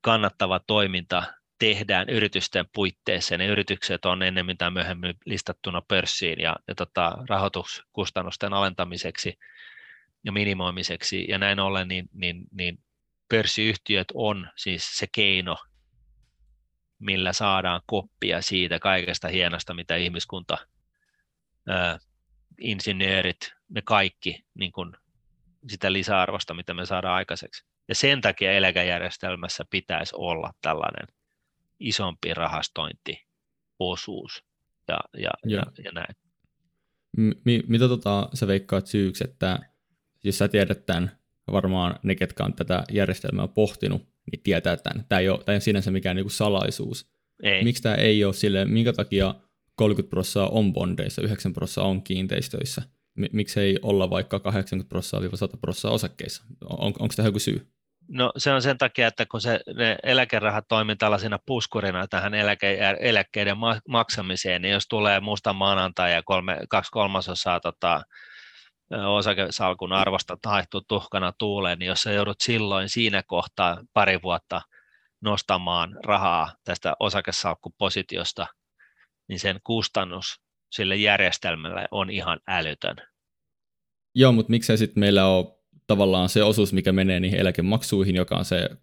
kannattava toiminta tehdään yritysten puitteissa. Ne yritykset on ennemmin tai myöhemmin listattuna pörssiin ja, ja tota, rahoituskustannusten alentamiseksi ja minimoimiseksi. Ja näin ollen niin, niin, niin pörssiyhtiöt on siis se keino, millä saadaan koppia siitä kaikesta hienosta, mitä ihmiskunta, ää, insinöörit, me kaikki, niin kuin sitä lisäarvosta, mitä me saadaan aikaiseksi. Ja sen takia eläkejärjestelmässä pitäisi olla tällainen isompi rahastointiosuus ja, ja, ja, ja näin. M- mitä tota, sä veikkaat syyksi, että jos sä tiedät tämän, varmaan ne, ketkä on tätä järjestelmää pohtinut, niin tietää tämän. Tämä ei ole, tämä ei ole sinänsä mikään niin kuin salaisuus. Ei. Miksi tämä ei ole sille, minkä takia 30 prosenttia on bondeissa, 9 prosenttia on kiinteistöissä? Miksi ei olla vaikka 80 prosenttia 100 prosenttia osakkeissa? On, onko tämä joku syy? No se on sen takia, että kun se, ne eläkerahat toimii tällaisena puskurina tähän eläke, eläkkeiden maksamiseen, niin jos tulee musta maanantai ja kolme, kaksi kolmasosaa tota, osakesalkun arvosta haihtuu tuhkana tuuleen, niin jos sä joudut silloin siinä kohtaa pari vuotta nostamaan rahaa tästä osakesalkkupositiosta, niin sen kustannus sille järjestelmälle on ihan älytön. Joo, mutta miksei sitten meillä ole tavallaan se osuus, mikä menee niihin eläkemaksuihin, joka on se 30-35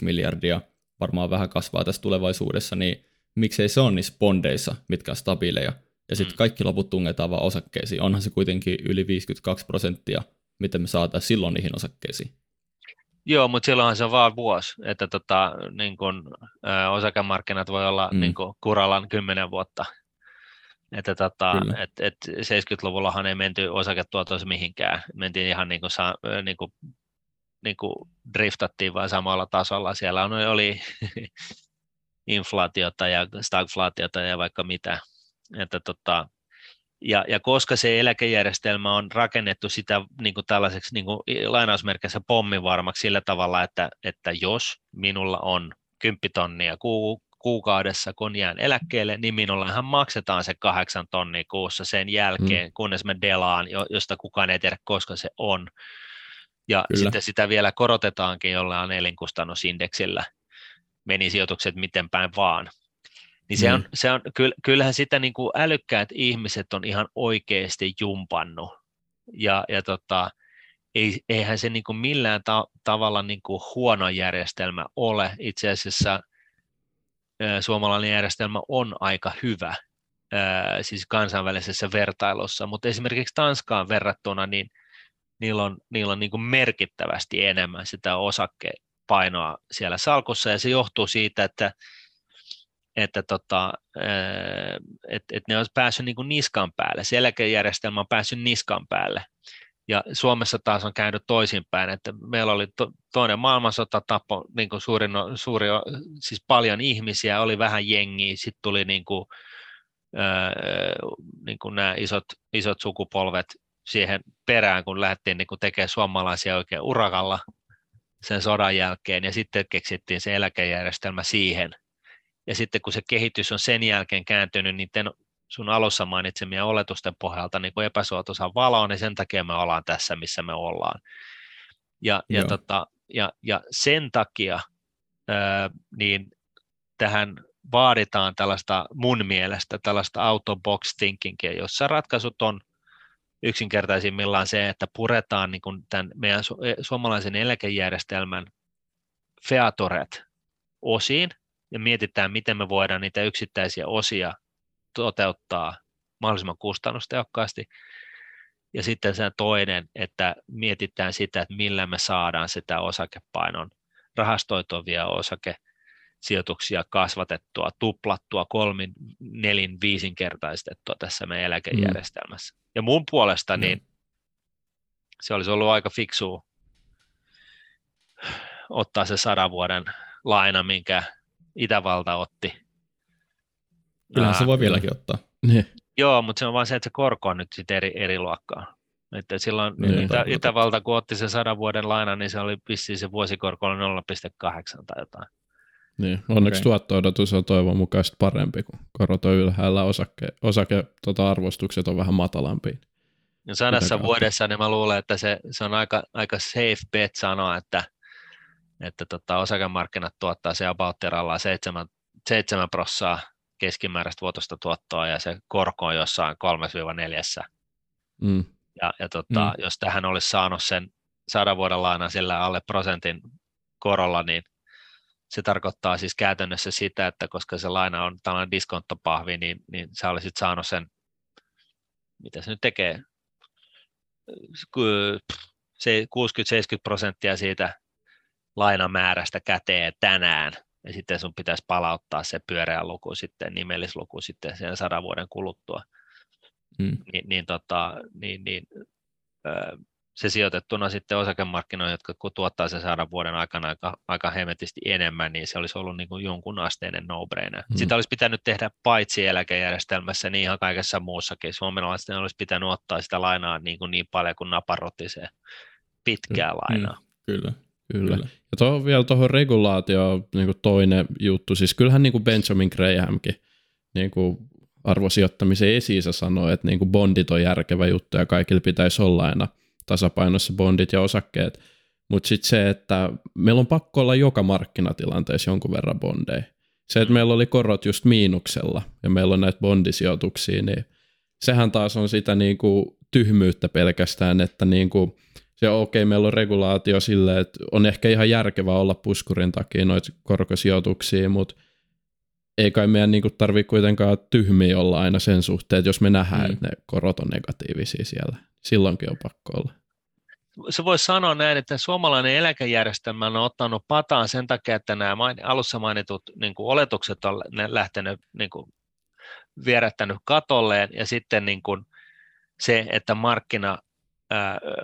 miljardia, varmaan vähän kasvaa tässä tulevaisuudessa, niin miksei se on niissä bondeissa, mitkä on stabiileja, ja sitten mm. kaikki loput tungetaan vaan osakkeisiin. Onhan se kuitenkin yli 52 prosenttia, miten me saataisiin silloin niihin osakkeisiin. Joo, mutta silloinhan se on vaan vuosi, että tota, niin kun, ö, osakemarkkinat voi olla mm. niin kun, kurallan kymmenen vuotta. Että tota, et, et 70-luvullahan ei menty osaketuotoissa mihinkään. Mentiin ihan niin kuin, sa, niin kuin, niin kuin driftattiin vaan samalla tasolla. Siellä on, oli <laughs> inflaatiota ja stagflaatiota ja vaikka mitä. Että tota, ja, ja koska se eläkejärjestelmä on rakennettu sitä niin kuin tällaiseksi niin kuin lainausmerkissä pommivarmaksi sillä tavalla, että, että jos minulla on 10 tonnia ku, kuukaudessa, kun jään eläkkeelle, niin minullahan maksetaan se kahdeksan tonnia kuussa sen jälkeen, mm. kunnes me delaan, josta kukaan ei tiedä, koska se on. Ja Kyllä. sitten sitä vielä korotetaankin jollain elinkustannusindeksillä, meni sijoitukset miten päin vaan. Niin se mm. on, se on, kyllähän sitä niin kuin älykkäät ihmiset on ihan oikeasti jumpannut. Ja, ja tota, ei, eihän se niin kuin millään ta- tavalla niin kuin huono järjestelmä ole. Itse asiassa suomalainen järjestelmä on aika hyvä siis kansainvälisessä vertailussa, mutta esimerkiksi Tanskaan verrattuna, niin niillä on, niillä on niin kuin merkittävästi enemmän sitä osakkepainoa siellä salkussa, ja se johtuu siitä, että että tota, et, et ne on päässyt niin kuin niskan päälle, se eläkejärjestelmä on päässyt niskan päälle. Ja Suomessa taas on käynyt toisinpäin, että meillä oli to, toinen maailmansota tapo niin kuin suurin, suuri, siis paljon ihmisiä, oli vähän jengiä, sitten tuli niin kuin, ää, niin kuin nämä isot, isot sukupolvet siihen perään, kun lähdettiin niin kuin tekemään suomalaisia oikein urakalla sen sodan jälkeen, ja sitten keksittiin se eläkejärjestelmä siihen. Ja sitten kun se kehitys on sen jälkeen kääntynyt niiden sun alussa mainitsemia oletusten pohjalta niin kuin epäsuotuisan valoon, niin sen takia me ollaan tässä, missä me ollaan. Ja, ja, tota, ja, ja sen takia ää, niin tähän vaaditaan tällaista mun mielestä tällaista out of box thinkingia, jossa ratkaisut on yksinkertaisimmillaan se, että puretaan niin kuin tämän meidän su- e, suomalaisen eläkejärjestelmän featoret osiin ja mietitään, miten me voidaan niitä yksittäisiä osia toteuttaa mahdollisimman kustannustehokkaasti. Ja sitten se toinen, että mietitään sitä, että millä me saadaan sitä osakepainon rahastoituvia osakesijoituksia kasvatettua, tuplattua, kolmin, nelin, viisinkertaistettua tässä meidän eläkejärjestelmässä. Mm. Ja mun puolesta niin mm. se olisi ollut aika fiksu ottaa se sadan vuoden laina, minkä Itävalta otti Kyllähän se voi vieläkin ottaa. Niin. Joo, mutta se on vaan se, että se korko on nyt sitten eri, eri luokkaa. Että silloin niin, Itä, Itävalta, kun otti sen sadan vuoden lainan, niin se oli vissiin se vuosikorko oli 0,8 tai jotain. Niin, onneksi okay. tuotto-odotus on toivon mukaan parempi, kun korot on ylhäällä, osake, osake tota, arvostukset on vähän matalampi. No sadassa vuodessa niin mä luulen, että se, se on aika, aika safe bet sanoa, että, että tota, osakemarkkinat tuottaa se about 7, 7 prossaa keskimääräistä vuotosta tuottoa ja se korko on jossain 3-4. Mm. Ja, ja tota, mm. jos tähän olisi saanut sen sadan vuoden lainan sillä alle prosentin korolla, niin se tarkoittaa siis käytännössä sitä, että koska se laina on tällainen diskonttopahvi, niin, niin sä olisit saanut sen, mitä se nyt tekee, se 60-70 prosenttia siitä lainamäärästä käteen tänään, ja sitten sun pitäisi palauttaa se pyöreä luku sitten, nimellisluku sitten sen sadan vuoden kuluttua. Mm. Niin, niin, tota, niin, niin se sijoitettuna sitten osakemarkkinoihin, jotka kun tuottaa sen sadan vuoden aikana aika, aika hemetisti enemmän, niin se olisi ollut niin kuin jonkun asteinen no-brainer. Mm. Sitä olisi pitänyt tehdä paitsi eläkejärjestelmässä, niin ihan kaikessa muussakin. Suomalaisten olisi pitänyt ottaa sitä lainaa niin, kuin niin paljon kuin naparottiseen pitkää mm. lainaa. Mm. Kyllä. Kyllä. Kyllä. Ja tuohon vielä tuohon regulaatioon niin kuin toinen juttu, siis kyllähän niin kuin Benjamin Grahamkin niin kuin arvosijoittamisen esiisä sanoi, että niin kuin bondit on järkevä juttu ja kaikilla pitäisi olla aina tasapainossa bondit ja osakkeet, mutta sitten se, että meillä on pakko olla joka markkinatilanteessa jonkun verran bondeja. Se, että meillä oli korot just miinuksella ja meillä on näitä bondisijoituksia, niin sehän taas on sitä niin kuin tyhmyyttä pelkästään, että niin kuin se okei, okay, meillä on regulaatio silleen, että on ehkä ihan järkevää olla puskurin takia noita korkosijoituksia, mutta ei kai meidän niin tarvitse kuitenkaan tyhmiä olla aina sen suhteen, että jos me nähdään, mm. että ne korot on negatiivisia siellä, silloinkin on pakko olla. Se voisi sanoa näin, että suomalainen eläkejärjestelmä on ottanut pataan sen takia, että nämä alussa mainitut niin kuin oletukset on lähtenyt niin kuin vierättänyt katolleen ja sitten niin kuin se, että markkina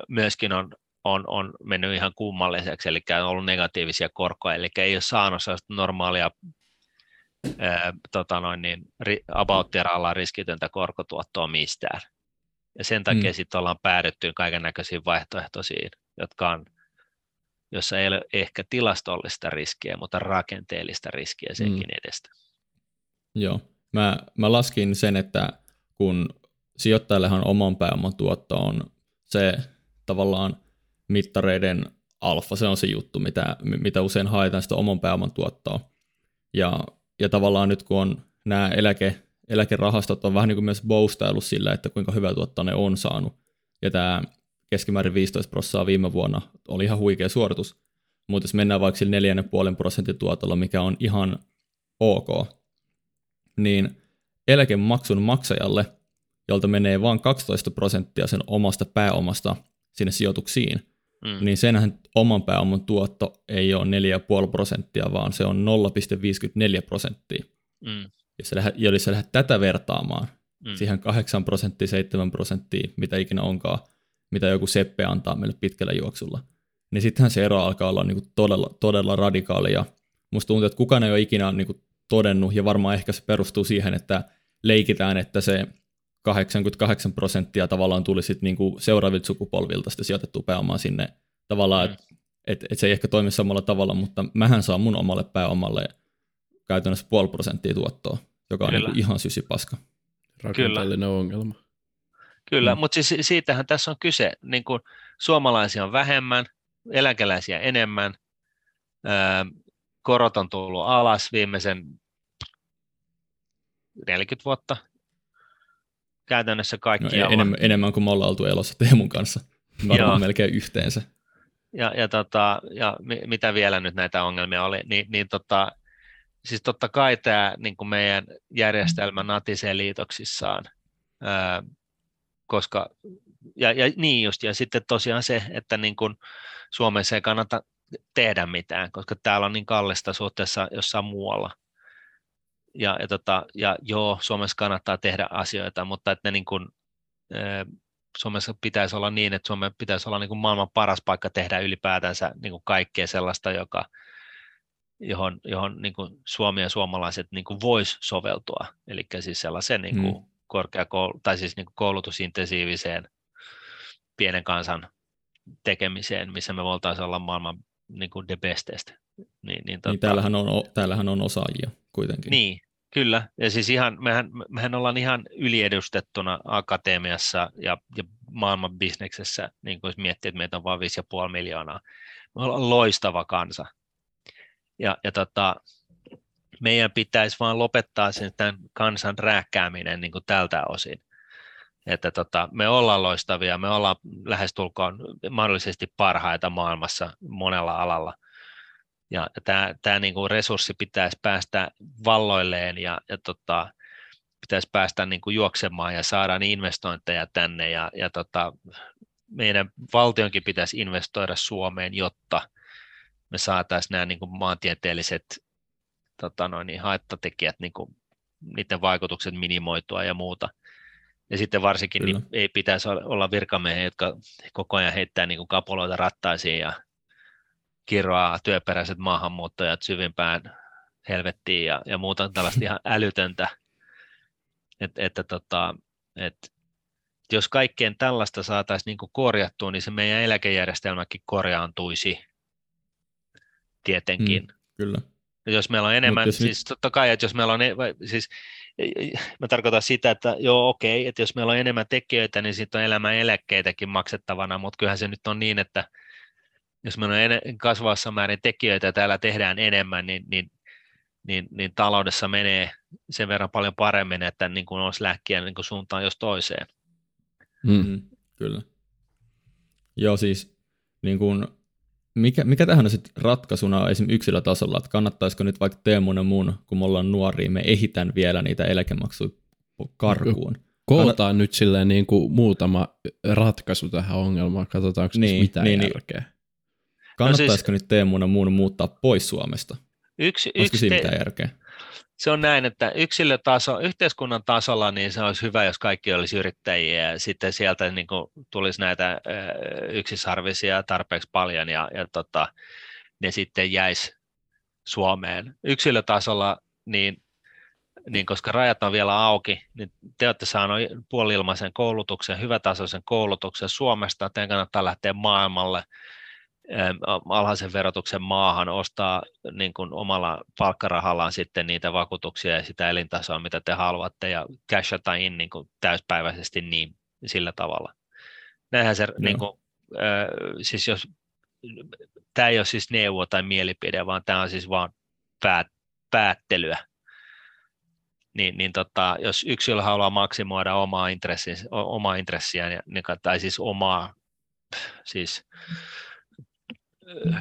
myöskin on, on, on mennyt ihan kummalliseksi, eli on ollut negatiivisia korkoja, eli ei ole saanut normaalia ää, tota noin, niin, about riskitöntä korkotuottoa mistään. Ja sen takia mm. sitten ollaan päädytty kaiken näköisiin vaihtoehtoisiin, jotka on, jossa ei ole ehkä tilastollista riskiä, mutta rakenteellista riskiä senkin mm. edestä. Joo, mä, mä laskin sen, että kun sijoittajallehan oman pääoman tuotto on se tavallaan mittareiden alfa, se on se juttu, mitä, mitä usein haetaan sitä oman pääoman tuottoa. Ja, ja tavallaan nyt kun on nämä eläke, eläkerahastot on vähän niin kuin myös boostailu sillä, että kuinka hyvää tuottoa ne on saanut. Ja tämä keskimäärin 15 prosenttia viime vuonna oli ihan huikea suoritus. Mutta jos mennään vaikka sillä 4,5 prosentin tuotolla, mikä on ihan ok, niin eläkemaksun maksajalle – jolta menee vain 12 prosenttia sen omasta pääomasta sinne sijoituksiin, mm. niin senhän oman pääoman tuotto ei ole 4,5 prosenttia, vaan se on 0,54 prosenttia. Mm. Jos sä lähdet, jos sä lähdet tätä vertaamaan mm. siihen 8 prosenttia, 7 prosenttia, mitä ikinä onkaan, mitä joku seppe antaa meille pitkällä juoksulla, niin sittenhän se ero alkaa olla niin kuin todella, todella radikaali. Ja musta tuntuu, että kukaan ei ole ikinä niin kuin todennut, ja varmaan ehkä se perustuu siihen, että leikitään, että se 88 prosenttia tavallaan tuli sitten niinku seuraavilta sukupolvilta sitä sijoitettua pääomaa sinne tavallaan, mm. että et, et se ei ehkä toimi samalla tavalla, mutta mähän saan mun omalle pääomalle käytännössä puoli prosenttia tuottoa, joka on niinku ihan sysipaska. Rakenteellinen Kyllä. ongelma. Kyllä, mm. mutta siis siitähän tässä on kyse. Niin kuin suomalaisia on vähemmän, eläkeläisiä enemmän, korot on tullut alas viimeisen 40 vuotta, käytännössä kaikki. No, enemmän, enemmän kuin me ollaan oltu elossa Teemun kanssa, varmaan melkein yhteensä. Ja, ja, tota, ja mitä vielä nyt näitä ongelmia oli, niin, niin tota, siis totta kai tämä niin kuin meidän järjestelmä natisee liitoksissaan, ää, koska, ja, ja niin just, ja sitten tosiaan se, että niin kuin Suomessa ei kannata tehdä mitään, koska täällä on niin kallista suhteessa jossain muualla ja, ja, tota, ja joo, Suomessa kannattaa tehdä asioita, mutta että ne niin kuin, Suomessa pitäisi olla niin, että Suomen pitäisi olla niin kuin maailman paras paikka tehdä ylipäätänsä niin kuin kaikkea sellaista, joka, johon, johon niin kuin Suomi ja suomalaiset niin kuin vois soveltua. Eli siis sellaisen niin kuin mm. korkeakoul- tai siis niin kuin koulutusintensiiviseen pienen kansan tekemiseen, missä me voitaisiin olla maailman niin kuin the bestest. Niin, niin, tota... niin täällähän, on, täällähän on osaajia kuitenkin. Niin, kyllä. Ja siis ihan, mehän, mehän ollaan ihan yliedustettuna akatemiassa ja, ja maailman bisneksessä, niin kuin miettii, että meitä on vain 5,5 miljoonaa. Me ollaan loistava kansa. Ja, ja tota, meidän pitäisi vaan lopettaa sen tämän kansan rääkkääminen niin kuin tältä osin. Että tota, me ollaan loistavia, me ollaan lähestulkoon mahdollisesti parhaita maailmassa monella alalla – Ja tämä, tämä niin kuin resurssi pitäisi päästä valloilleen ja, ja tota, pitäisi päästä niin kuin juoksemaan ja saada investointeja tänne ja, ja tota, meidän valtionkin pitäisi investoida Suomeen, jotta me saataisiin nämä niin kuin maantieteelliset tota noin, niin haittatekijät, niin kuin, niiden vaikutukset minimoitua ja muuta. Ja sitten varsinkin niin ei pitäisi olla virkamiehiä, jotka koko ajan heittää niin kuin kapuloita rattaisiin ja kiroaa työperäiset maahanmuuttajat syvimpään helvettiin ja, ja muuta tällaista <laughs> ihan älytöntä. Et, että tota, et, jos kaikkeen tällaista saataisiin niin korjattua, niin se meidän eläkejärjestelmäkin korjaantuisi tietenkin. Mm, kyllä. Jos meillä on enemmän, jos siis nyt... totta kai, että jos meillä on, e- siis mä tarkoitan sitä, että joo okei, okay, että jos meillä on enemmän tekijöitä, niin sitten on elämän eläkkeitäkin maksettavana, mutta kyllähän se nyt on niin, että jos meillä on en, kasvavassa määrin tekijöitä ja täällä tehdään enemmän, niin, niin, niin, niin taloudessa menee sen verran paljon paremmin, että niin kuin olisi lähkiä niin kuin suuntaan jos toiseen. Mm. Mm, kyllä. Joo, siis niin kuin, mikä, mikä tähän on sitten ratkaisuna esimerkiksi yksilötasolla, että kannattaisiko nyt vaikka Teemun ja mun, kun me ollaan nuoria, me ehitän vielä niitä eläkemaksuja karkuun. Kootaan Kannat... nyt silleen niin kuin muutama ratkaisu tähän ongelmaan, katsotaanko niin, mitään niin, niin. Kannattaisiko no siis, nyt Teemun ja muun muuttaa pois Suomesta? Yksi, yksi siinä te... mitään järkeä? se on näin, että yksilötaso, yhteiskunnan tasolla niin se olisi hyvä, jos kaikki olisi yrittäjiä ja sitten sieltä niin kuin tulisi näitä yksisarvisia tarpeeksi paljon ja, ja tota, ne sitten jäisi Suomeen. Yksilötasolla, niin, niin koska rajat on vielä auki, niin te olette saaneet puolilmaisen koulutuksen, hyvätasoisen koulutuksen Suomesta, teidän kannattaa lähteä maailmalle – alhaisen verotuksen maahan ostaa niin kuin omalla palkkarahallaan sitten niitä vakuutuksia ja sitä elintasoa, mitä te haluatte, ja cashata in niin kuin täyspäiväisesti niin sillä tavalla. Näinhän se, niin kuin, äh, siis jos, tämä ei ole siis neuvo tai mielipide, vaan tämä on siis vaan päät, päättelyä. Niin, niin tota, jos yksilö haluaa maksimoida omaa, intressiä, omaa intressiään, niin, tai siis omaa, siis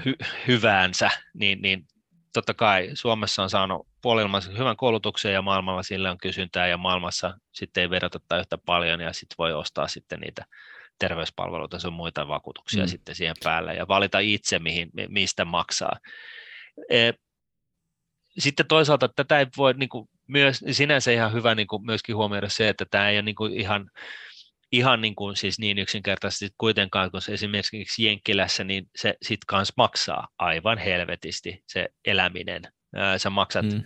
hy, hyväänsä, niin, niin totta kai Suomessa on saanut puolilmaisen hyvän koulutuksen ja maailmalla sille on kysyntää ja maailmassa sitten ei vedota yhtä paljon ja sitten voi ostaa sitten niitä terveyspalveluita ja muita vakuutuksia mm. sitten siihen päälle ja valita itse, mihin, mistä maksaa. E, sitten toisaalta tätä ei voi niin kuin, myös sinänsä ihan hyvä niin kuin, myöskin huomioida se, että tämä ei ole niin kuin, ihan ihan niin, kuin, siis niin yksinkertaisesti kuitenkaan, kun se esimerkiksi Jenkkilässä, niin se sitten kanssa maksaa aivan helvetisti se eläminen. Sä maksat mm.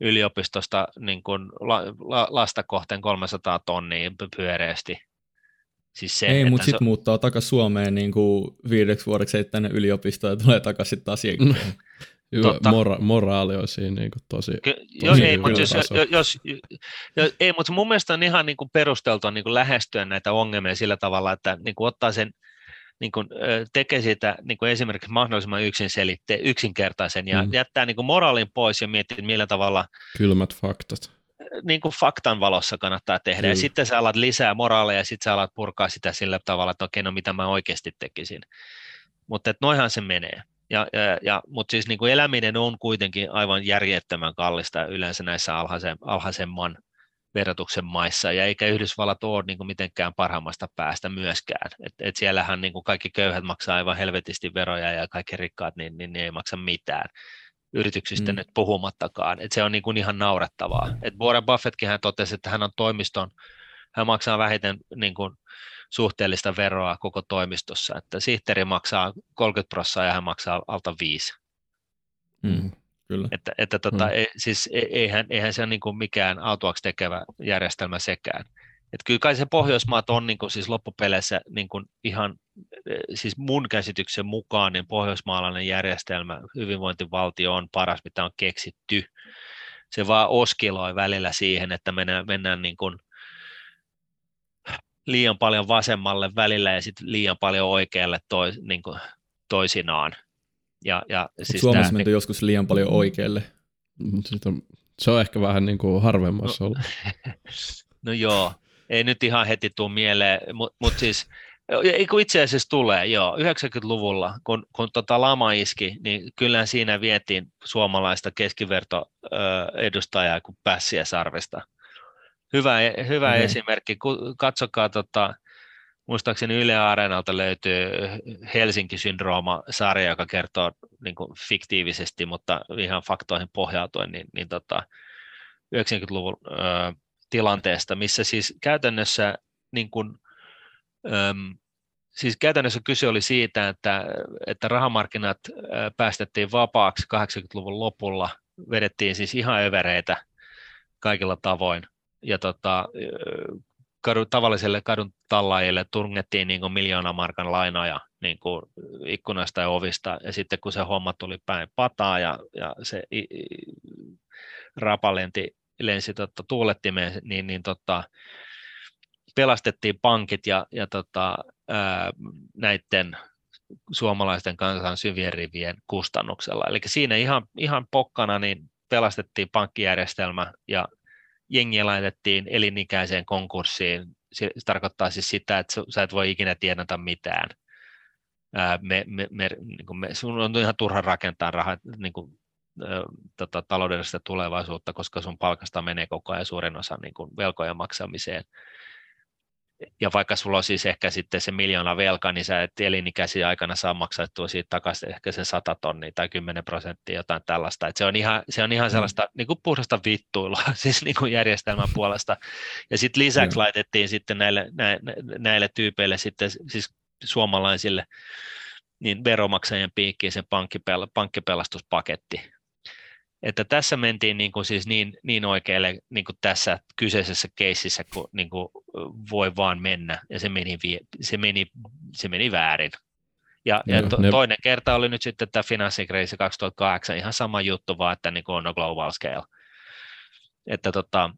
yliopistosta niin kuin la, la, lasta kohteen 300 tonnia pyöreästi. Siis se, Ei, mutta sitten se... muuttaa takaisin Suomeen niin kuin viideksi vuodeksi tänne yliopistoon ja tulee takaisin taas. <laughs> Hyvä, mora- moraali on siinä niin kuin tosi, Ky- tosi joo, ei, mutta jos, jos, jos, jos, ei, mutta mun mielestä on ihan niin kuin perusteltua niin kuin lähestyä näitä ongelmia sillä tavalla, että niin kuin ottaa sen, niin kuin, tekee siitä niin kuin esimerkiksi mahdollisimman yksinselitte, yksinkertaisen ja mm. jättää niin kuin moraalin pois ja miettiä, millä tavalla kylmät faktat. Niin kuin faktan valossa kannattaa tehdä. Mm. Ja sitten sä alat lisää moraalia ja sitten sä alat purkaa sitä sillä tavalla, että okei, no mitä mä oikeasti tekisin. Mutta noihan se menee. Ja, ja, ja, mutta siis niin kuin eläminen on kuitenkin aivan järjettömän kallista yleensä näissä alhaisen, alhaisemman verotuksen maissa, ja eikä Yhdysvallat ole niin kuin mitenkään parhaimmasta päästä myöskään. Et, et siellähän niin kuin kaikki köyhät maksaa aivan helvetisti veroja, ja kaikki rikkaat, niin, niin, niin ei maksa mitään yrityksistä mm. nyt puhumattakaan. Et se on niin kuin ihan naurettavaa. Et Warren Buffettkin hän totesi, että hän on toimiston, hän maksaa vähiten niin kuin suhteellista veroa koko toimistossa, että sihteeri maksaa 30 prosenttia ja hän maksaa alta 5. Mm, kyllä. Että, että tota, mm. ei, siis e, eihän, eihän se ole niin mikään autuaksi tekevä järjestelmä sekään. Että kyllä kai se Pohjoismaat on niin kuin siis loppupeleissä niin kuin ihan, e, siis mun käsityksen mukaan niin pohjoismaalainen järjestelmä, hyvinvointivaltio on paras, mitä on keksitty. Se vaan oskiloi välillä siihen, että mennään, mennään niin kuin liian paljon vasemmalle välillä ja sitten liian paljon oikealle toi, niin kuin toisinaan. Ja, ja siis Suomessa menty niin... joskus liian paljon oikealle. On, se on ehkä vähän niin kuin harvemmassa no, ollut. <laughs> no joo, ei nyt ihan heti tule mieleen, mutta mut siis kun itse asiassa tulee, joo, 90-luvulla, kun, kun tota lama iski, niin kyllä siinä vietiin suomalaista keskivertoedustajaa kuin pässiä sarvesta. Hyvä, hyvä mm. esimerkki, katsokaa, tota, muistaakseni Yle Areenalta löytyy Helsinki-syndrooma-sarja, joka kertoo niin kuin fiktiivisesti, mutta ihan faktoihin pohjautuen, niin, niin tota, 90-luvun ö, tilanteesta, missä siis käytännössä niin kuin, Öm, siis käytännössä kyse oli siitä, että, että rahamarkkinat päästettiin vapaaksi 80-luvun lopulla, vedettiin siis ihan övereitä kaikilla tavoin, ja tota, kadu, tavalliselle kadun tallaajille tungettiin niin miljoona markan lainoja niin kuin ikkunasta ja ovista, ja sitten kun se homma tuli päin pataa ja, ja se i, i, rapalenti lensi tota, tuulettimeen, niin, niin tota, pelastettiin pankit ja, ja tota, ää, näiden suomalaisten kansan syvien rivien kustannuksella. Eli siinä ihan, ihan pokkana niin pelastettiin pankkijärjestelmä ja jengiä laitettiin elinikäiseen konkurssiin. Se, tarkoittaa siis sitä, että sä et voi ikinä tienata mitään. Ää, me, me, me, niin kuin me, sun on ihan turha rakentaa rahaa, niin kuin, tota, taloudellista tulevaisuutta, koska sun palkasta menee koko ajan suurin osa niin kuin velkojen maksamiseen ja vaikka sulla on siis ehkä sitten se miljoona velka, niin sä et elinikäisiä aikana saa maksettua siitä takaisin ehkä sen 100 tonnia tai 10 prosenttia, jotain tällaista. Et se on ihan, se on ihan mm. sellaista niin kuin puhdasta vittuilua <laughs> siis niin kuin järjestelmän puolesta. Ja sitten lisäksi mm. laitettiin sitten näille, näille, näille tyypeille sitten siis suomalaisille niin veromaksajien piikkiin se pankkipel, pankkipelastuspaketti, että tässä mentiin niin, kuin siis niin, niin oikealle niin kuin tässä kyseisessä keississä, kun niin kuin voi vaan mennä, ja se meni, se meni, se meni väärin. Ja, ja to, ne... toinen kerta oli nyt sitten tämä finanssikriisi 2008, ihan sama juttu, vaan että niin kuin on global scale. Että tota,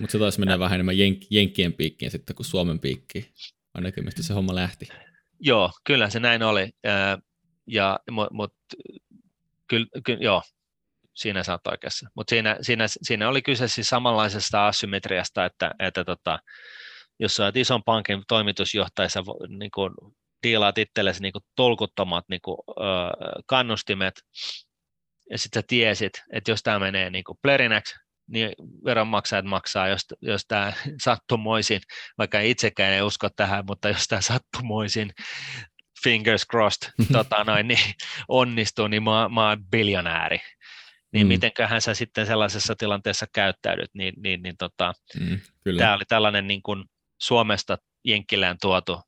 Mutta se taisi mennä vähän enemmän jenk- jenkkien piikkiin sitten kuin Suomen piikkiin, ainakin mistä se homma lähti. Joo, kyllä se näin oli. Ja, mutta mut, kyllä, ky, joo, siinä sä oot oikeassa. Mutta siinä, siinä, siinä, oli kyse siis samanlaisesta asymmetriasta, että, että tota, jos sä oot ison pankin toimitusjohtajassa niin kun diilaat itsellesi niin tolkuttomat niin kun, ö, kannustimet, ja sitten sä tiesit, että jos tämä menee niin plerinäksi, niin veronmaksajat maksaa, jos, jos tämä <laughs> sattumoisin, vaikka itsekään ei usko tähän, mutta jos tämä sattumoisin fingers crossed <laughs> tota noin, niin onnistuu, niin mä, mä oon biljonääri niin mm. mitenköhän sä sitten sellaisessa tilanteessa käyttäydyt, niin, niin, niin tota, mm, tämä oli tällainen niin kuin Suomesta Jenkkilään tuotu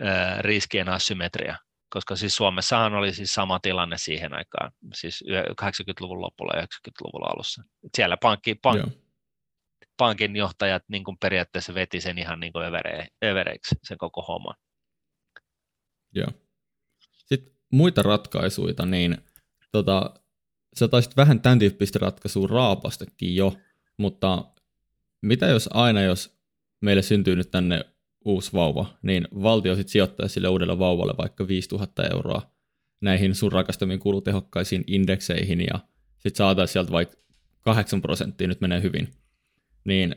ää, riskien asymmetria, koska siis Suomessahan oli siis sama tilanne siihen aikaan, siis 80-luvun lopulla ja 90-luvun alussa. Siellä pankki, pank, pankin johtajat niin kuin periaatteessa veti sen ihan niin kuin övere, övereiksi, sen koko homman. Joo. Sitten muita ratkaisuja, niin tota, sä taisit vähän tämän tyyppistä ratkaisua raapastakin jo, mutta mitä jos aina, jos meille syntyy nyt tänne uusi vauva, niin valtio sitten sijoittaa sille uudelle vauvalle vaikka 5000 euroa näihin sun rakastamiin kulutehokkaisiin indekseihin ja sitten saataisiin sieltä vaikka 8 prosenttia nyt menee hyvin, niin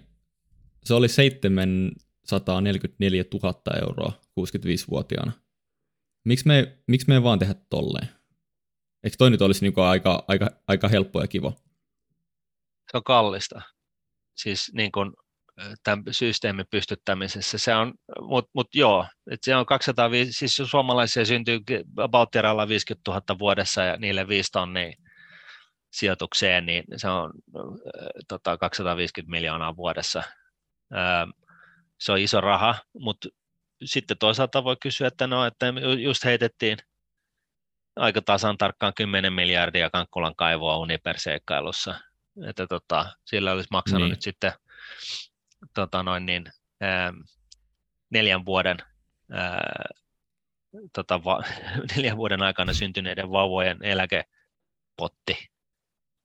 se oli 744 000 euroa 65-vuotiaana. Miksi me, miksi me ei vaan tehdä tolleen? Eikö toi nyt olisi niin aika, aika, aika helppo ja kiva? Se on kallista. Siis niin kuin tämän systeemin pystyttämisessä. Se on, mutta mut joo, että se on 205, siis suomalaisia syntyy about 50 000 vuodessa ja niille 5 tonnia sijoitukseen, niin se on tota, 250 miljoonaa vuodessa. se on iso raha, mutta sitten toisaalta voi kysyä, että no, että just heitettiin aika tasan tarkkaan 10 miljardia Kankkulan kaivoa Uniper-seikkailussa. Että tota, sillä olisi maksanut niin. nyt sitten tota noin niin, ää, neljän vuoden ää, tota, va, <laughs> neljän vuoden aikana syntyneiden vauvojen eläkepotti.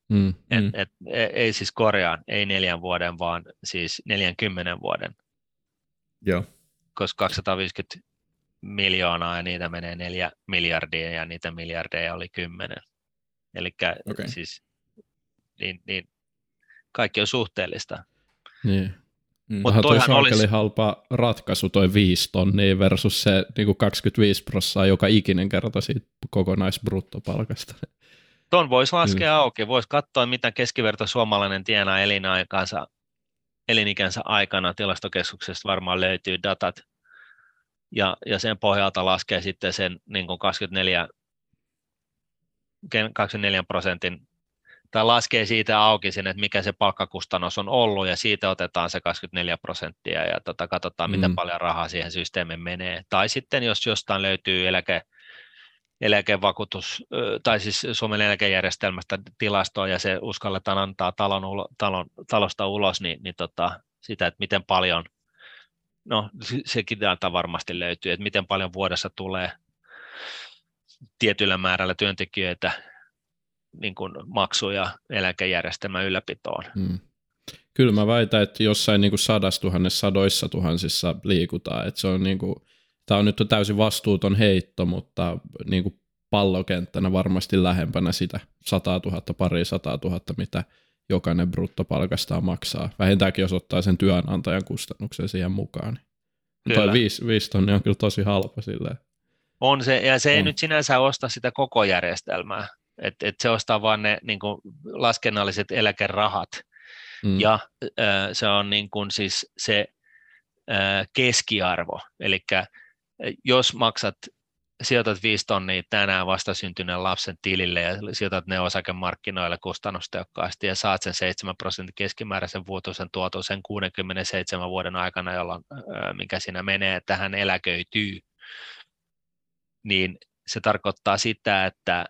Mm, et, mm. Et, e, ei siis korjaan, ei neljän vuoden, vaan siis 40 vuoden. Joo. Koska 250 miljoonaa ja niitä menee neljä miljardia ja niitä miljardeja oli kymmenen. Eli okay. siis niin, niin, kaikki on suhteellista. Niin. Mm. Mutta toihan olisi... halpa ratkaisu toi 5 tonnia versus se niin kuin 25 prossaa joka ikinen kerta siitä kokonaisbruttopalkasta. Tuon voisi laskea mm. auki, voisi katsoa, mitä keskiverto suomalainen tienaa elinaikaansa, elinikänsä aikana. Tilastokeskuksesta varmaan löytyy datat, ja, ja sen pohjalta laskee sitten sen niin kuin 24, 24 prosentin tai laskee siitä auki sen, että mikä se palkkakustannus on ollut, ja siitä otetaan se 24 prosenttia, ja tota, katsotaan, mm. miten paljon rahaa siihen systeemiin menee. Tai sitten, jos jostain löytyy eläke, eläkevakuutus, tai siis Suomen eläkejärjestelmästä tilastoa, ja se uskalletaan antaa talon, talon, talosta ulos, niin, niin tota, sitä, että miten paljon, no sekin data varmasti löytyy, että miten paljon vuodessa tulee tietyllä määrällä työntekijöitä niin kuin maksuja eläkejärjestelmän ylläpitoon. Mm. Kyllä mä väitän, että jossain niin sadastuhannessa, sadoissa tuhansissa liikutaan. Että se on niin kuin, tämä on nyt täysin vastuuton heitto, mutta niin kuin pallokenttänä varmasti lähempänä sitä 100 000, pari 100 000, mitä jokainen bruttopalkastaan maksaa. Vähintäänkin jos ottaa sen työnantajan kustannuksen siihen mukaan. Kyllä. Toi viisi, viisi tonnia on kyllä tosi halpa silleen. On se, ja se ei on. nyt sinänsä osta sitä koko järjestelmää. Että et se ostaa vain ne niin kuin laskennalliset eläkerahat. Mm. Ja äh, se on niin kuin siis se äh, keskiarvo. Eli jos maksat sijoitat 5 tonnia tänään vastasyntyneen lapsen tilille ja sijoitat ne osakemarkkinoille kustannustehokkaasti ja saat sen 7 prosentin keskimääräisen vuotuisen tuoton sen 67 vuoden aikana, jolloin, mikä siinä menee, että hän eläköityy, niin se tarkoittaa sitä, että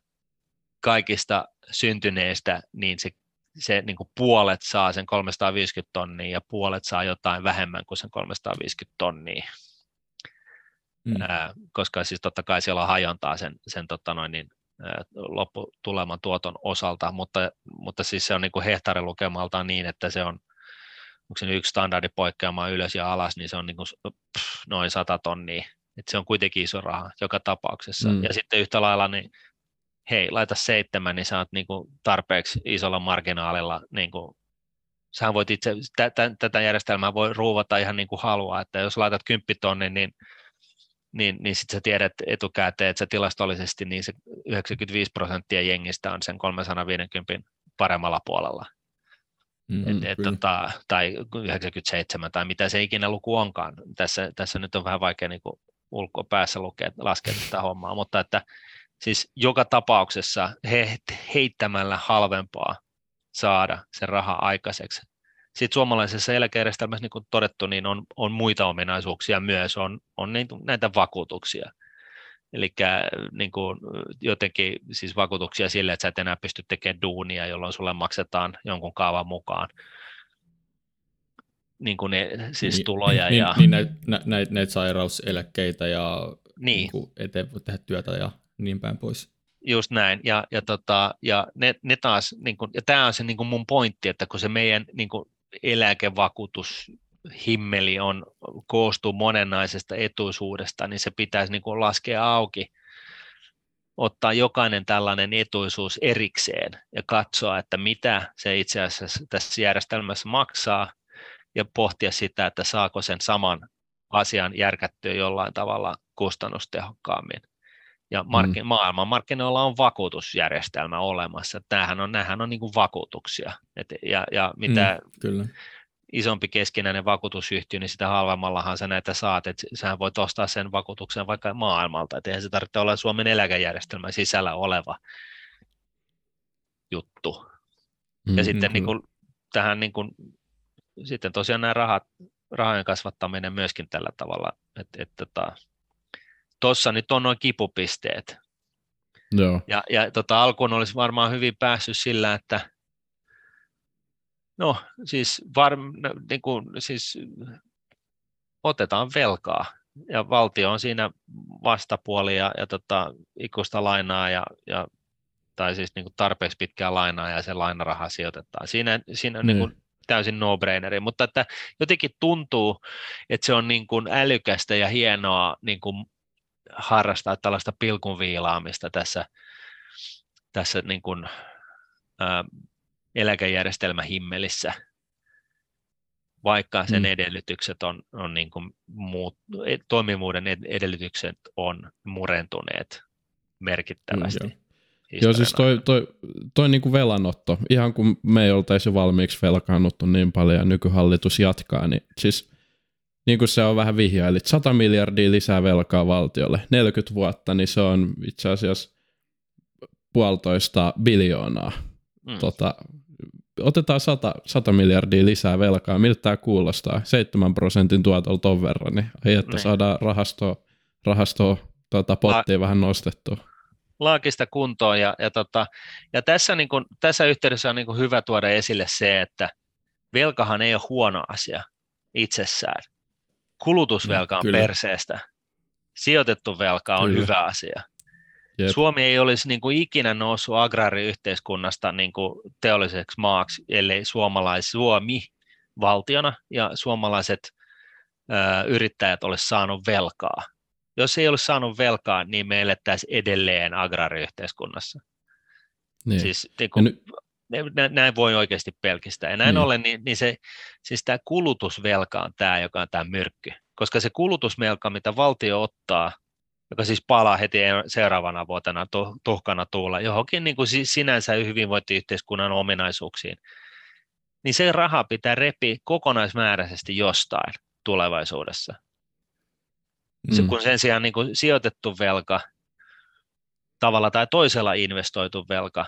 kaikista syntyneistä, niin se, se niin kuin puolet saa sen 350 tonnia ja puolet saa jotain vähemmän kuin sen 350 tonnia. Mm. Ää, koska siis totta kai siellä on hajontaa sen, sen tota noin, niin, ää, lopputuleman tuoton osalta, mutta, mutta siis se on niin kuin hehtaarilukemaltaan niin, että se on onko se yksi standardi poikkeama ylös ja alas, niin se on niin kuin, pff, noin 100 tonnia. Et se on kuitenkin iso raha joka tapauksessa. Mm. Ja sitten yhtä lailla niin hei, laita seitsemän, niin sä oot niin kuin tarpeeksi isolla marginaalilla. Niin kuin, sähän voit itse, t- tätä järjestelmää voi ruuvata ihan niin kuin haluaa, että jos laitat kymppitonnin, niin niin, niin sitten sä tiedät etukäteen, että se tilastollisesti niin se 95 prosenttia jengistä on sen 350 paremmalla puolella. Mm-hmm, et, et, tota, tai 97 tai mitä se ikinä luku onkaan. Tässä, tässä nyt on vähän vaikea niin ulkopäässä lukea, laskea tätä hommaa, mutta että siis joka tapauksessa he, heittämällä halvempaa saada se raha aikaiseksi. Sitten suomalaisessa eläkejärjestelmässä, niin kuin todettu, niin on, on muita ominaisuuksia myös, on, on näitä vakuutuksia. Eli niin kuin jotenkin siis vakuutuksia sille, että sä et enää pysty tekemään duunia, jolloin sulle maksetaan jonkun kaavan mukaan niin kuin ne, siis niin, tuloja. Niin, ja... niin näitä näit, näit sairauseläkkeitä ja niin. Niin eteen voi tehdä työtä ja niin päin pois. Just näin, ja, ja, tota, ja ne, ne taas, niin kun, ja tämä on se niin kun mun pointti, että kun se meidän niin kun eläkevakuutus himmeli on, koostuu monenlaisesta etuisuudesta, niin se pitäisi niin kuin laskea auki, ottaa jokainen tällainen etuisuus erikseen ja katsoa, että mitä se itse asiassa tässä järjestelmässä maksaa ja pohtia sitä, että saako sen saman asian järkättyä jollain tavalla kustannustehokkaammin. Ja mark- mm. maailmanmarkkinoilla on vakuutusjärjestelmä olemassa. Tämähän on, nämähän on niin kuin vakuutuksia. Et, ja, ja mitä mm, kyllä. isompi keskinäinen vakuutusyhtiö, niin sitä halvemmallahan sä näitä saat. Et sähän voit ostaa sen vakuutuksen vaikka maailmalta. Et eihän se tarvitse olla Suomen eläkejärjestelmän sisällä oleva juttu. Mm, ja sitten niin kuin, tähän niin kuin, sitten tosiaan nämä rahat, rahojen kasvattaminen myöskin tällä tavalla, että et, tota, tuossa nyt on noin kipupisteet. Joo. Ja, ja tota, alkuun olisi varmaan hyvin päässyt sillä, että no siis, var, niin kuin, siis otetaan velkaa ja valtio on siinä vastapuoli ja, ja tota, ikuista lainaa ja, ja tai siis niin kuin tarpeeksi pitkää lainaa ja se lainaraha sijoitetaan. Siinä, siinä on niin. Niin kuin täysin no-braineri, mutta että jotenkin tuntuu, että se on niin kuin älykästä ja hienoa niin kuin harrastaa tällaista pilkunviilaamista tässä, tässä niin kuin, ää, eläkejärjestelmähimmelissä, vaikka sen mm. edellytykset on, on niin kuin muut, e, toimivuuden edellytykset on murentuneet merkittävästi. Mm, Joo, siis toi, toi, toi niin kuin velanotto, ihan kun me ei oltaisi valmiiksi velkaannuttu niin paljon ja nykyhallitus jatkaa, niin siis niin kuin se on vähän vihjailit, 100 miljardia lisää velkaa valtiolle, 40 vuotta, niin se on itse asiassa puolitoista biljoonaa. Mm. Tota, otetaan 100, 100 miljardia lisää velkaa, miltä tämä kuulostaa? 7 prosentin tuotolta ton verran, niin ei, että niin. saadaan rahastoa, rahastoa tota, pottia La- vähän nostettua. Laakista kuntoon, ja, ja, tota, ja tässä, niin kun, tässä yhteydessä on niin hyvä tuoda esille se, että velkahan ei ole huono asia itsessään. Kulutusvelka on Kyllä. perseestä, sijoitettu velka on Kyllä. hyvä asia. Jep. Suomi ei olisi niin kuin ikinä noussut agraariyhteiskunnasta niin kuin teolliseksi maaksi, ellei suomalais, Suomi valtiona ja suomalaiset ö, yrittäjät olisi saanut velkaa. Jos ei olisi saanut velkaa, niin me elettäisiin edelleen agraariyhteiskunnassa. Niin. Siis, niin kuin, ny- näin voi oikeasti pelkistää. Ja näin niin. ollen, niin, niin se, siis tämä kulutusvelka on tämä, joka on tämä myrkky. Koska se kulutusvelka, mitä valtio ottaa – joka siis palaa heti seuraavana vuotena tuhkana tuulla johonkin niin kuin sinänsä hyvinvointiyhteiskunnan ominaisuuksiin, niin se raha pitää repi kokonaismääräisesti jostain tulevaisuudessa. Mm. kun sen sijaan niin kuin sijoitettu velka, tavalla tai toisella investoitu velka,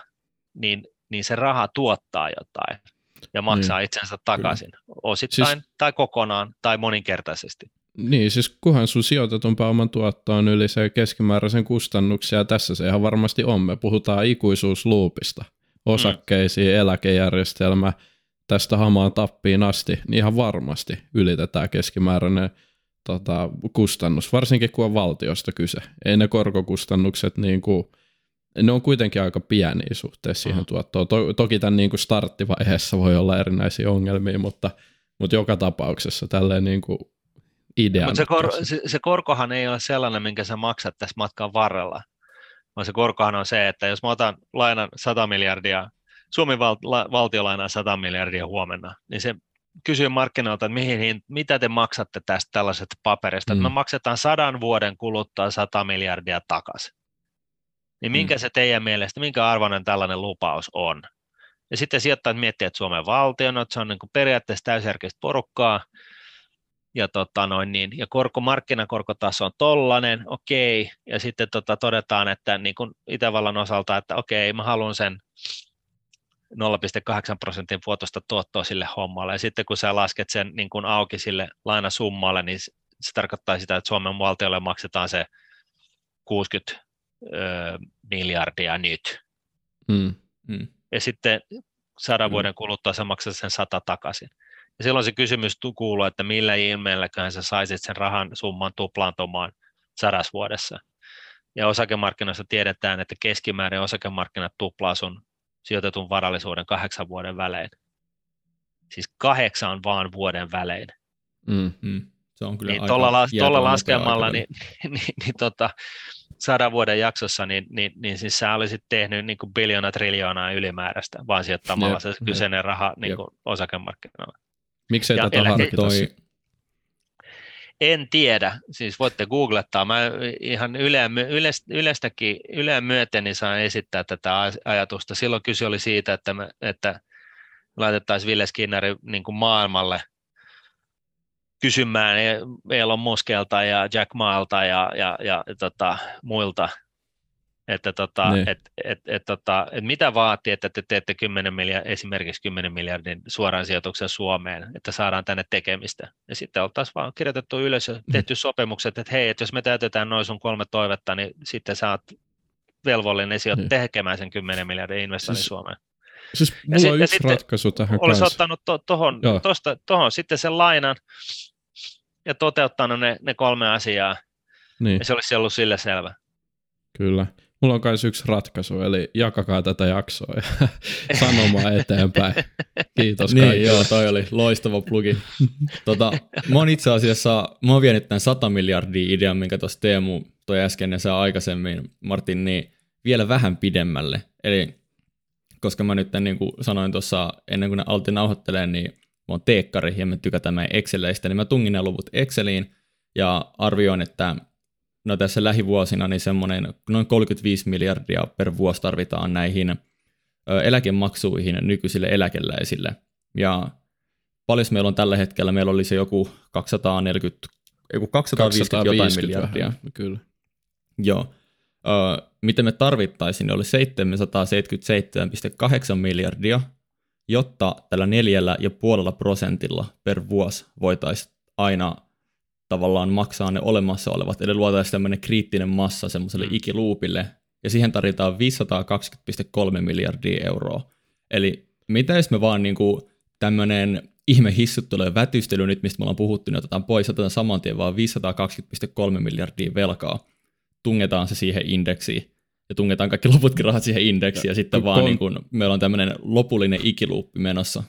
niin, niin se raha tuottaa jotain ja maksaa mm. itsensä takaisin, Kyllä. osittain siis... tai kokonaan tai moninkertaisesti. Niin, siis kunhan sun sijoitetun pääoman tuotto on yli se keskimääräisen kustannuksia, ja tässä se ihan varmasti on. Me puhutaan ikuisuusluupista, osakkeisiin, mm. eläkejärjestelmä, tästä hamaan tappiin asti, niin ihan varmasti ylitetään keskimääräinen tota, kustannus, varsinkin kun on valtiosta kyse. Ei ne korkokustannukset, niin kuin, ne on kuitenkin aika pieniä suhteessa siihen tuottoon. To, toki tämän niin kuin starttivaiheessa voi olla erinäisiä ongelmia, mutta, mutta joka tapauksessa tälleen niin kuin idean. Mutta se, kor, se, se korkohan ei ole sellainen, minkä sä maksat tässä matkan varrella, vaan se korkohan on se, että jos mä otan lainan 100 miljardia, Suomen val, la, valtio lainaa 100 miljardia huomenna, niin se kysyy markkinoilta, että mihin, mitä te maksatte tästä tällaisesta paperista, mm. että me maksetaan sadan vuoden kuluttua 100 miljardia takaisin. Niin minkä mm. se teidän mielestä, minkä arvoinen tällainen lupaus on? Ja sitten sijoittajat miettii, että Suomen valtio, no, että se on niin kuin periaatteessa täysjärkistä porukkaa, ja, tota noin, niin, ja korko, markkinakorkotaso on tollainen, okei, ja sitten tota, todetaan, että niin kuin Itävallan osalta, että okei, mä haluan sen 0,8 prosentin vuotosta tuottoa sille hommalle, ja sitten kun sä lasket sen niin kuin auki sille lainasummalle, niin se tarkoittaa sitä, että Suomen valtiolle maksetaan se 60 ö, miljardia nyt. Mm. Mm. Ja sitten sadan mm. vuoden kuluttua sä maksat sen sata takaisin. Ja silloin se kysymys kuuluu, että millä ilmeelläköhän sä saisit sen rahan summan tuplaantumaan sadas vuodessa. Ja osakemarkkinoissa tiedetään, että keskimäärin osakemarkkinat tuplaa sun sijoitetun varallisuuden kahdeksan vuoden välein. Siis kahdeksan vaan vuoden välein. Mm, mm. Se on kyllä niin tuolla, la, tuolla laskemalla, niin, <laughs> niin, niin, niin tota, sadan vuoden jaksossa, niin, niin, niin siis sä olisit tehnyt niin kuin biljoona triljoonaa ylimääräistä, vaan sijoittamalla jep, se kyseinen jep, raha niin kuin osakemarkkinoilla. Miksei ja tätä harkita? En tiedä, siis voitte googlettaa. Mä ihan yleä, yleistäkin, yleä myöten niin saan esittää tätä ajatusta. Silloin kyse oli siitä, että, me, että laitettaisiin Ville Skinnari niin kuin maailmalle kysymään Elon Muskelta ja Jack Maalta ja, ja, ja, ja tota, muilta että tota, niin. et, et, et, tota, et mitä vaatii, että te teette 10 miljard, esimerkiksi 10 miljardin suoran sijoituksen Suomeen, että saadaan tänne tekemistä. Ja sitten oltaisiin vaan kirjoitettu ylös ja mm. tehty mm. sopimukset, että hei, että jos me täytetään noin sun kolme toivetta, niin sitten sä oot velvollinen sijoit niin. tekemään sen 10 miljardin investoinnin siis, Suomeen. Siis mulla ja on yksi ratkaisu tähän Olisi kanssa. ottanut to, tohon, tosta, tohon sitten sen lainan ja toteuttanut ne, ne kolme asiaa, niin. ja se olisi ollut sille selvä. Kyllä. Mulla on myös yksi ratkaisu, eli jakakaa tätä jaksoa ja <laughs> sanomaan eteenpäin. <laughs> Kiitos niin, kaikille. joo, toi oli loistava plugi. <laughs> Tota, mä oon itse asiassa, mä oon vienyt tämän 100 miljardia idean, minkä tuossa Teemu toi äsken ja se aikaisemmin, Martin, niin vielä vähän pidemmälle. Eli koska mä nyt niin kuin sanoin tuossa ennen kuin ne alti nauhoittelee, niin mä oon teekkari ja me tykätään meidän Exceleistä, niin mä tungin ne luvut Exceliin ja arvioin, että no tässä lähivuosina niin semmoinen noin 35 miljardia per vuosi tarvitaan näihin eläkemaksuihin nykyisille eläkeläisille. Ja paljon meillä on tällä hetkellä? Meillä oli se joku 240, joku 250, 250 jotain miljardia. Vähän, kyllä. Joo. Ö, miten me tarvittaisiin, niin oli 777,8 miljardia, jotta tällä neljällä ja puolella prosentilla per vuosi voitaisiin aina tavallaan maksaa ne olemassa olevat, eli luotaisiin tämmöinen kriittinen massa semmoiselle mm. ikiluupille, ja siihen tarvitaan 520,3 miljardia euroa. Eli mitä jos me vaan niinku tämmöinen ihme hissuttelun ja vätystely nyt, mistä me ollaan puhuttu, niin otetaan pois, otetaan saman tien vaan 520,3 miljardia velkaa, tungetaan se siihen indeksiin, ja tungetaan kaikki loputkin rahat siihen indeksiin, ja, ja sitten vaan niin kun, meillä on tämmöinen lopullinen ikiluuppi menossa.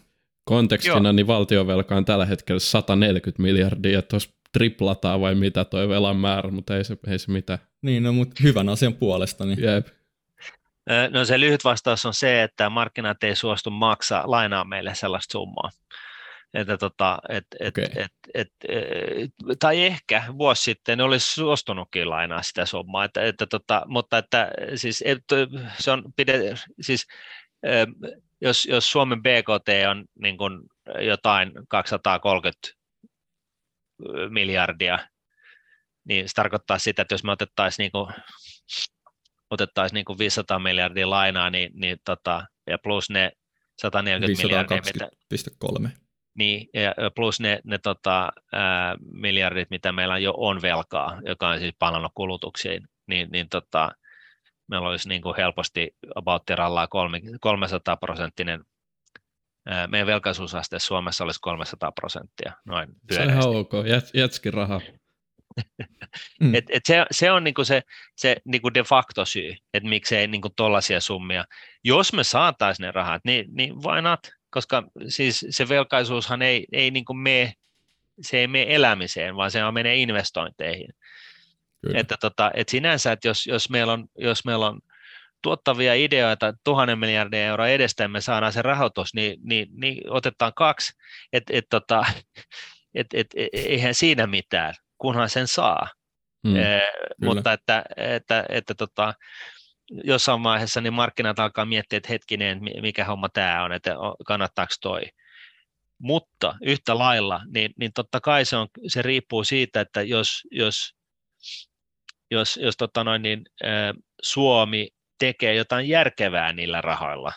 Kontekstina, Joo. niin valtiovelka on tällä hetkellä 140 miljardia, että tuossa triplataan vai mitä toi velan määrä, mutta ei se, ei se mitään. Niin, no, mutta hyvän asian puolesta. Niin. Jep. No se lyhyt vastaus on se, että markkinat ei suostu maksaa, lainaa meille sellaista summaa. Että tota, et, et, okay. et, et, et, tai ehkä vuosi sitten olisi suostunutkin lainaa sitä summaa, että, että tota, mutta että siis, et, se on pide, siis jos, jos Suomen BKT on niin kuin jotain 230 miljardia, niin se tarkoittaa sitä, että jos me otettaisiin niin kuin, otettaisiin niin kuin 500 miljardia lainaa, niin, niin tota, ja plus ne 140 miljardia, mitä, niin, ja plus ne, ne tota, ää, miljardit, mitä meillä jo on velkaa, joka on siis palannut kulutuksiin, niin, niin tota, meillä olisi niin kuin helposti about 300 prosenttinen meidän velkaisuusaste Suomessa olisi 300 prosenttia, noin Se on ihan ok, Jät, jätski rahaa. <laughs> mm. et, et se, se on niinku se, se niinku de facto syy, että miksei niinku tollaisia summia. Jos me saataisiin ne rahat, niin, niin why not? Koska siis se velkaisuushan ei, ei niinku mene, se ei mene elämiseen, vaan se menee investointeihin. Kyllä. Että tota, et sinänsä, että jos, jos, meillä on, jos meillä on tuottavia ideoita tuhannen miljardin euroa edestä, me saadaan se rahoitus, niin, niin, niin otetaan kaksi, että et, tota, <laughs> et, et, et, eihän siinä mitään, kunhan sen saa. Mm, e, mutta että, että, että tota, jossain vaiheessa niin markkinat alkaa miettiä, että hetkinen, mikä homma tämä on, että kannattaako toi. Mutta yhtä lailla, niin, niin totta kai se, on, se riippuu siitä, että jos, jos, jos, jos tota noin, niin, Suomi tekee jotain järkevää niillä rahoilla,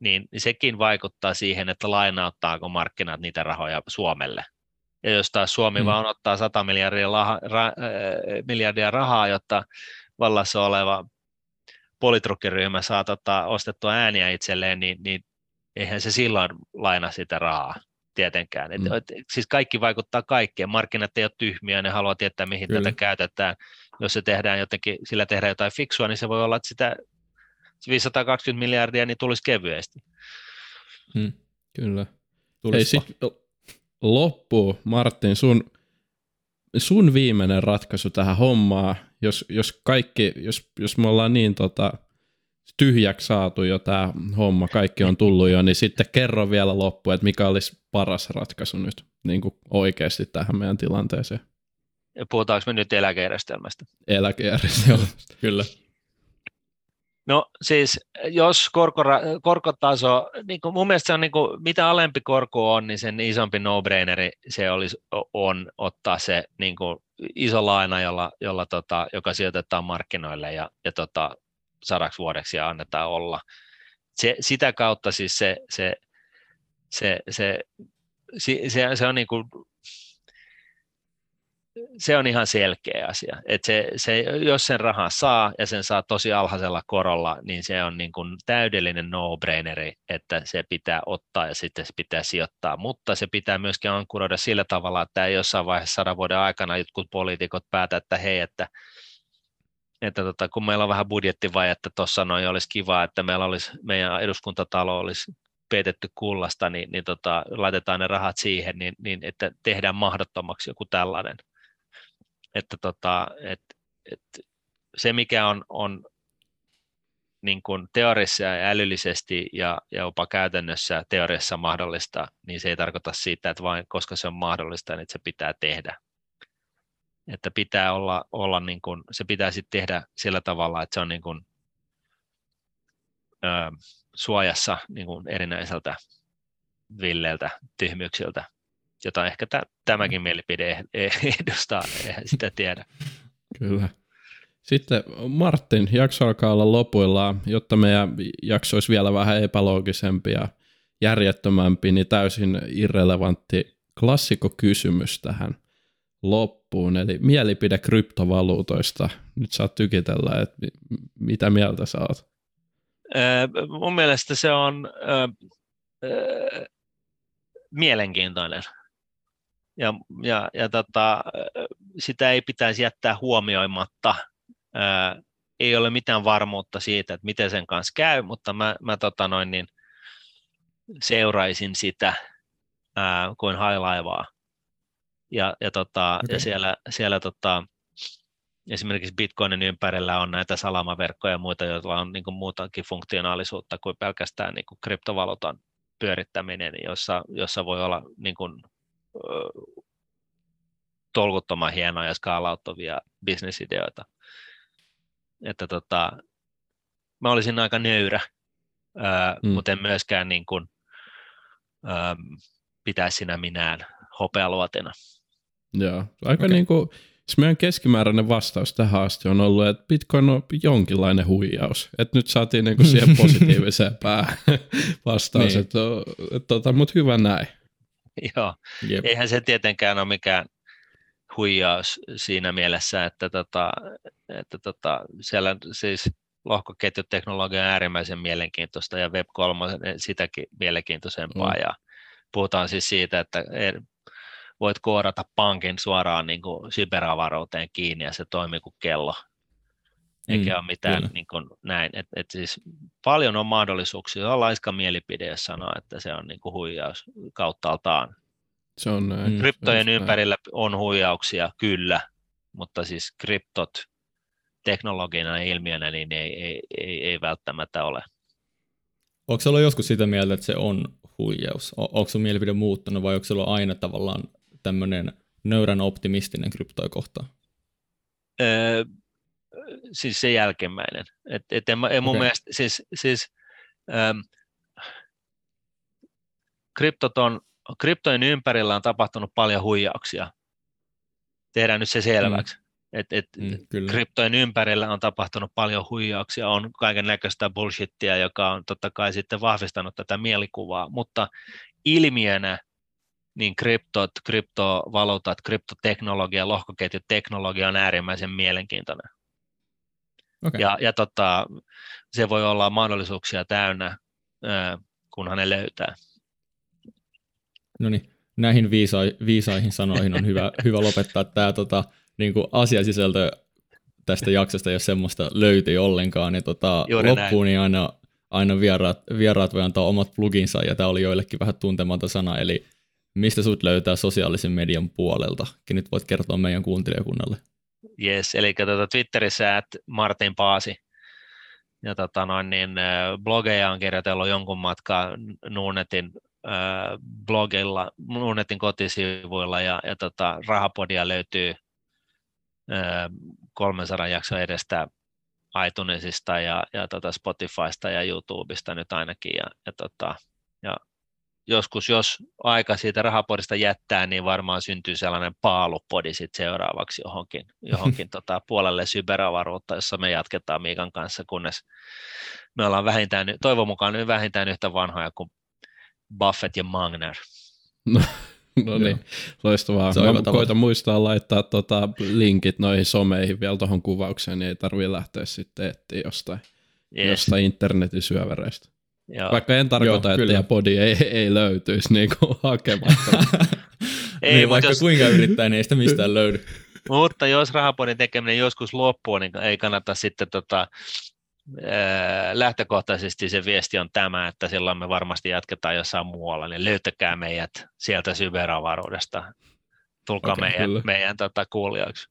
niin sekin vaikuttaa siihen, että lainauttaako markkinat niitä rahoja Suomelle. Ja jos taas Suomi mm. vaan ottaa 100 miljardia, laha, ra, äh, miljardia rahaa, jotta vallassa oleva politrukkiryhmä saa tota, ostettua ääniä itselleen, niin, niin eihän se silloin laina sitä rahaa tietenkään. Et, mm. et, siis kaikki vaikuttaa kaikkeen. Markkinat ei ole tyhmiä, ne haluaa tietää, mihin Kyllä. tätä käytetään jos se tehdään jotenkin, sillä tehdään jotain fiksua, niin se voi olla, että sitä 520 miljardia niin tulisi kevyesti. Hmm, kyllä. Hei, sit loppu, Martin, sun, sun viimeinen ratkaisu tähän hommaan, jos, jos kaikki, jos, jos me ollaan niin tota, tyhjäksi saatu jo tämä homma, kaikki on tullut jo, niin sitten kerro vielä loppu, että mikä olisi paras ratkaisu nyt niin kuin oikeasti tähän meidän tilanteeseen. Puhutaanko me nyt eläkejärjestelmästä? Eläkejärjestelmästä, <laughs> kyllä. No siis jos korkora, korkotaso, niin kuin mun mielestä se on niin kuin, mitä alempi korko on, niin sen isompi no-braineri se olisi, on ottaa se niin kuin iso laina, jolla, jolla tota, joka sijoitetaan markkinoille ja, ja tota, sadaksi vuodeksi ja annetaan olla. Se, sitä kautta siis se, se, se, se, se, se, se on niin kuin se on ihan selkeä asia. että se, se, jos sen rahaa saa ja sen saa tosi alhaisella korolla, niin se on niin kuin täydellinen no-braineri, että se pitää ottaa ja sitten se pitää sijoittaa. Mutta se pitää myöskin ankkuroida sillä tavalla, että ei jossain vaiheessa sadan vuoden aikana jotkut poliitikot päätä, että hei, että että tota, kun meillä on vähän budjettivajetta tuossa noin, olisi kiva, että meillä olisi, meidän eduskuntatalo olisi peitetty kullasta, niin, niin tota, laitetaan ne rahat siihen, niin, niin että tehdään mahdottomaksi joku tällainen että tota, et, et se mikä on, on niin kuin teoriassa ja älyllisesti ja, ja jopa käytännössä teoriassa mahdollista, niin se ei tarkoita siitä, että vain koska se on mahdollista, niin se pitää tehdä. Että pitää olla, olla niin kuin, se pitää sitten tehdä sillä tavalla, että se on niin kuin, ö, suojassa niin kuin erinäiseltä villeiltä, tyhmyyksiltä, jota ehkä tämäkin mielipide <laughs> edustaa, eihän sitä tiedä. Kyllä. Sitten Martin, jakso alkaa olla lopuillaan, jotta meidän jakso olisi vielä vähän epäloogisempi ja järjettömämpi, niin täysin irrelevantti klassikokysymys tähän loppuun, eli mielipide kryptovaluutoista. Nyt saat tykitellä, että mitä mieltä sä oot? mun mielestä se on mielenkiintoinen. Ja, ja, ja tota, sitä ei pitäisi jättää huomioimatta ää, ei ole mitään varmuutta siitä, että miten sen kanssa käy, mutta mä, mä tota noin, niin seuraisin sitä ää, kuin hailaivaa. Ja, ja, tota, okay. ja siellä, siellä tota, esimerkiksi Bitcoinin ympärillä on näitä salamaverkkoja ja muita, joilla on niin kuin muutakin funktionaalisuutta kuin pelkästään niin kuin kryptovaluutan pyörittäminen, jossa, jossa voi olla niin kuin, tolkuttoman hienoja ja skaalauttavia bisnesideoita että tota, mä olisin aika nöyrä, ää, mm. mutta en myöskään niin kuin, pitäisi sinä minään hopealuotina. Joo, aika okay. niin kuin, siis meidän keskimääräinen vastaus tähän asti on ollut, että Bitcoin on jonkinlainen huijaus. Että nyt saatiin niin kuin siihen <laughs> positiiviseen päähän <laughs> vastaus, niin. että, että, tota, mutta hyvä näin. <laughs> Joo, Jep. eihän se tietenkään ole mikään huijaus siinä mielessä, että, tota, että tota, siellä siis lohkoketjuteknologia on äärimmäisen mielenkiintoista ja Web3 sitäkin mielenkiintoisempaa mm. ja puhutaan siis siitä, että voit koodata pankin suoraan niin kuin cyberavaruuteen kiinni ja se toimii kuin kello. Eikä mm, ole mitään niin kuin näin. Et, et siis paljon on mahdollisuuksia. On laiska mielipide, jos sanoo, että se on niin kuin huijaus kauttaaltaan. Se on näin. Mm. Kryptojen se ympärillä näin. on huijauksia, kyllä, mutta siis kryptot teknologina ja ilmiönä niin ei, ei, ei, ei välttämättä ole. Onko ollut joskus sitä mieltä, että se on huijaus? O- onko sun mielipide muuttunut vai onko se ollut aina tavallaan tämmöinen nöyrän optimistinen kryptoja kohtaan? Öö, siis se jälkimmäinen. Et, et en, en mun okay. mielestä, siis, siis ähm, kryptot on kryptojen ympärillä on tapahtunut paljon huijauksia. Tehdään nyt se selväksi. Mm. Et, et mm, kryptojen ympärillä on tapahtunut paljon huijauksia, on kaiken näköistä bullshittia, joka on totta kai sitten vahvistanut tätä mielikuvaa, mutta ilmiönä niin kryptot, kryptovaluutat, kryptoteknologia, lohkoketjuteknologia on äärimmäisen mielenkiintoinen. Okay. Ja, ja tota, se voi olla mahdollisuuksia täynnä, kunhan ne löytää. No niin, näihin viisa- viisaihin sanoihin on hyvä, <laughs> hyvä lopettaa tämä tota, niin asiasisältö tästä jaksosta, jos semmoista löytyi ollenkaan. Ja tota, loppuun niin aina, aina vieraat, vieraat voi antaa omat pluginsa, ja tämä oli joillekin vähän tuntematon sana, eli mistä sut löytää sosiaalisen median puolelta? Nyt voit kertoa meidän kuuntelijakunnalle. Yes, eli tuota, Twitterissä at Martin Paasi. Ja tota noin, niin, blogeja on kirjoitellut jonkun matkaa Nuunetin blogilla, Nunetin kotisivuilla ja, ja tota, Rahapodia löytyy 300 jakson edestä iTunesista ja, ja tota Spotifysta ja YouTubesta nyt ainakin. Ja, ja, tota, ja joskus, jos aika siitä rahapodista jättää, niin varmaan syntyy sellainen paalupodi sit seuraavaksi johonkin, johonkin <laughs> tota, puolelle cyberavaruutta, jossa me jatketaan Miikan kanssa, kunnes me ollaan vähintään, toivon mukaan vähintään yhtä vanhoja kuin Buffett ja Magner. <laughs> No, no niin, loistavaa. Se Mä koitan muistaa laittaa tota linkit noihin someihin vielä tuohon kuvaukseen, niin ei tarvitse lähteä sitten etsiä jostain, yes. jostain internetin syövereistä. Joo. Vaikka en tarkoita, Joo, että podi ei, ei löytyisi <laughs> niin kuin hakematta. <laughs> ei, niin, vaikka jos... kuinka yrittää, niin ei sitä mistään löydy. <laughs> Mutta jos rahapodin tekeminen joskus loppuu, niin ei kannata sitten tota, lähtökohtaisesti se viesti on tämä, että silloin me varmasti jatketaan jossain muualla, niin löytäkää meidät sieltä syberavaruudesta. Tulkaa okay, meidän, meidän tota, kuulijoiksi.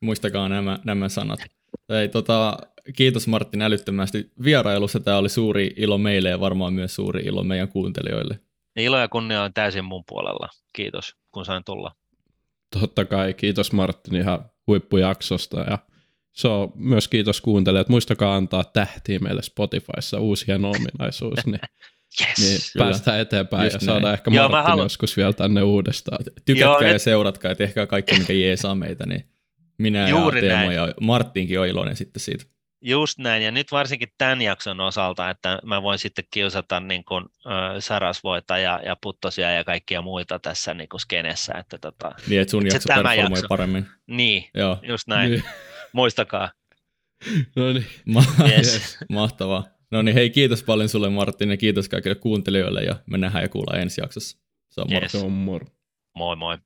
Muistakaa nämä, nämä sanat. Ei, tota, kiitos Martin älyttömästi vierailussa. Tämä oli suuri ilo meille ja varmaan myös suuri ilo meidän kuuntelijoille. Ilo ja kunnia on täysin mun puolella. Kiitos, kun sain tulla. Totta kai, kiitos Martin ihan huippujaksosta ja se on myös kiitos kuuntelijat. Muistakaa antaa tähtiä meille Spotifyssa uusia ominaisuus, niin, <laughs> Yes. niin päästään eteenpäin Just ja näin. saadaan ehkä Joo, Martin mä haluan- joskus vielä tänne uudestaan. Tykätkää Joo, ja nyt- seuratkaa ja tehkää kaikki, mikä jeesaa meitä, niin minä Juuri ja Teemu näin. ja Martinkin on iloinen sitten siitä. Just näin, ja nyt varsinkin tämän jakson osalta, että mä voin sitten kiusata niin kuin, ö, sarasvoita ja, ja puttosia ja kaikkia muita tässä niin kuin skenessä, että tota, Niin, että sun Se jakso tämä performoi jakso. paremmin. niin, Joo, just näin, Niin. muistakaa. <laughs> No niin, Ma- Yes. <laughs> mahtavaa. No niin, hei kiitos paljon sulle Martin ja kiitos kaikille kuuntelijoille ja me nähdään ja kuullaan ensi jaksossa. Se on moro. Yes. Moi moi.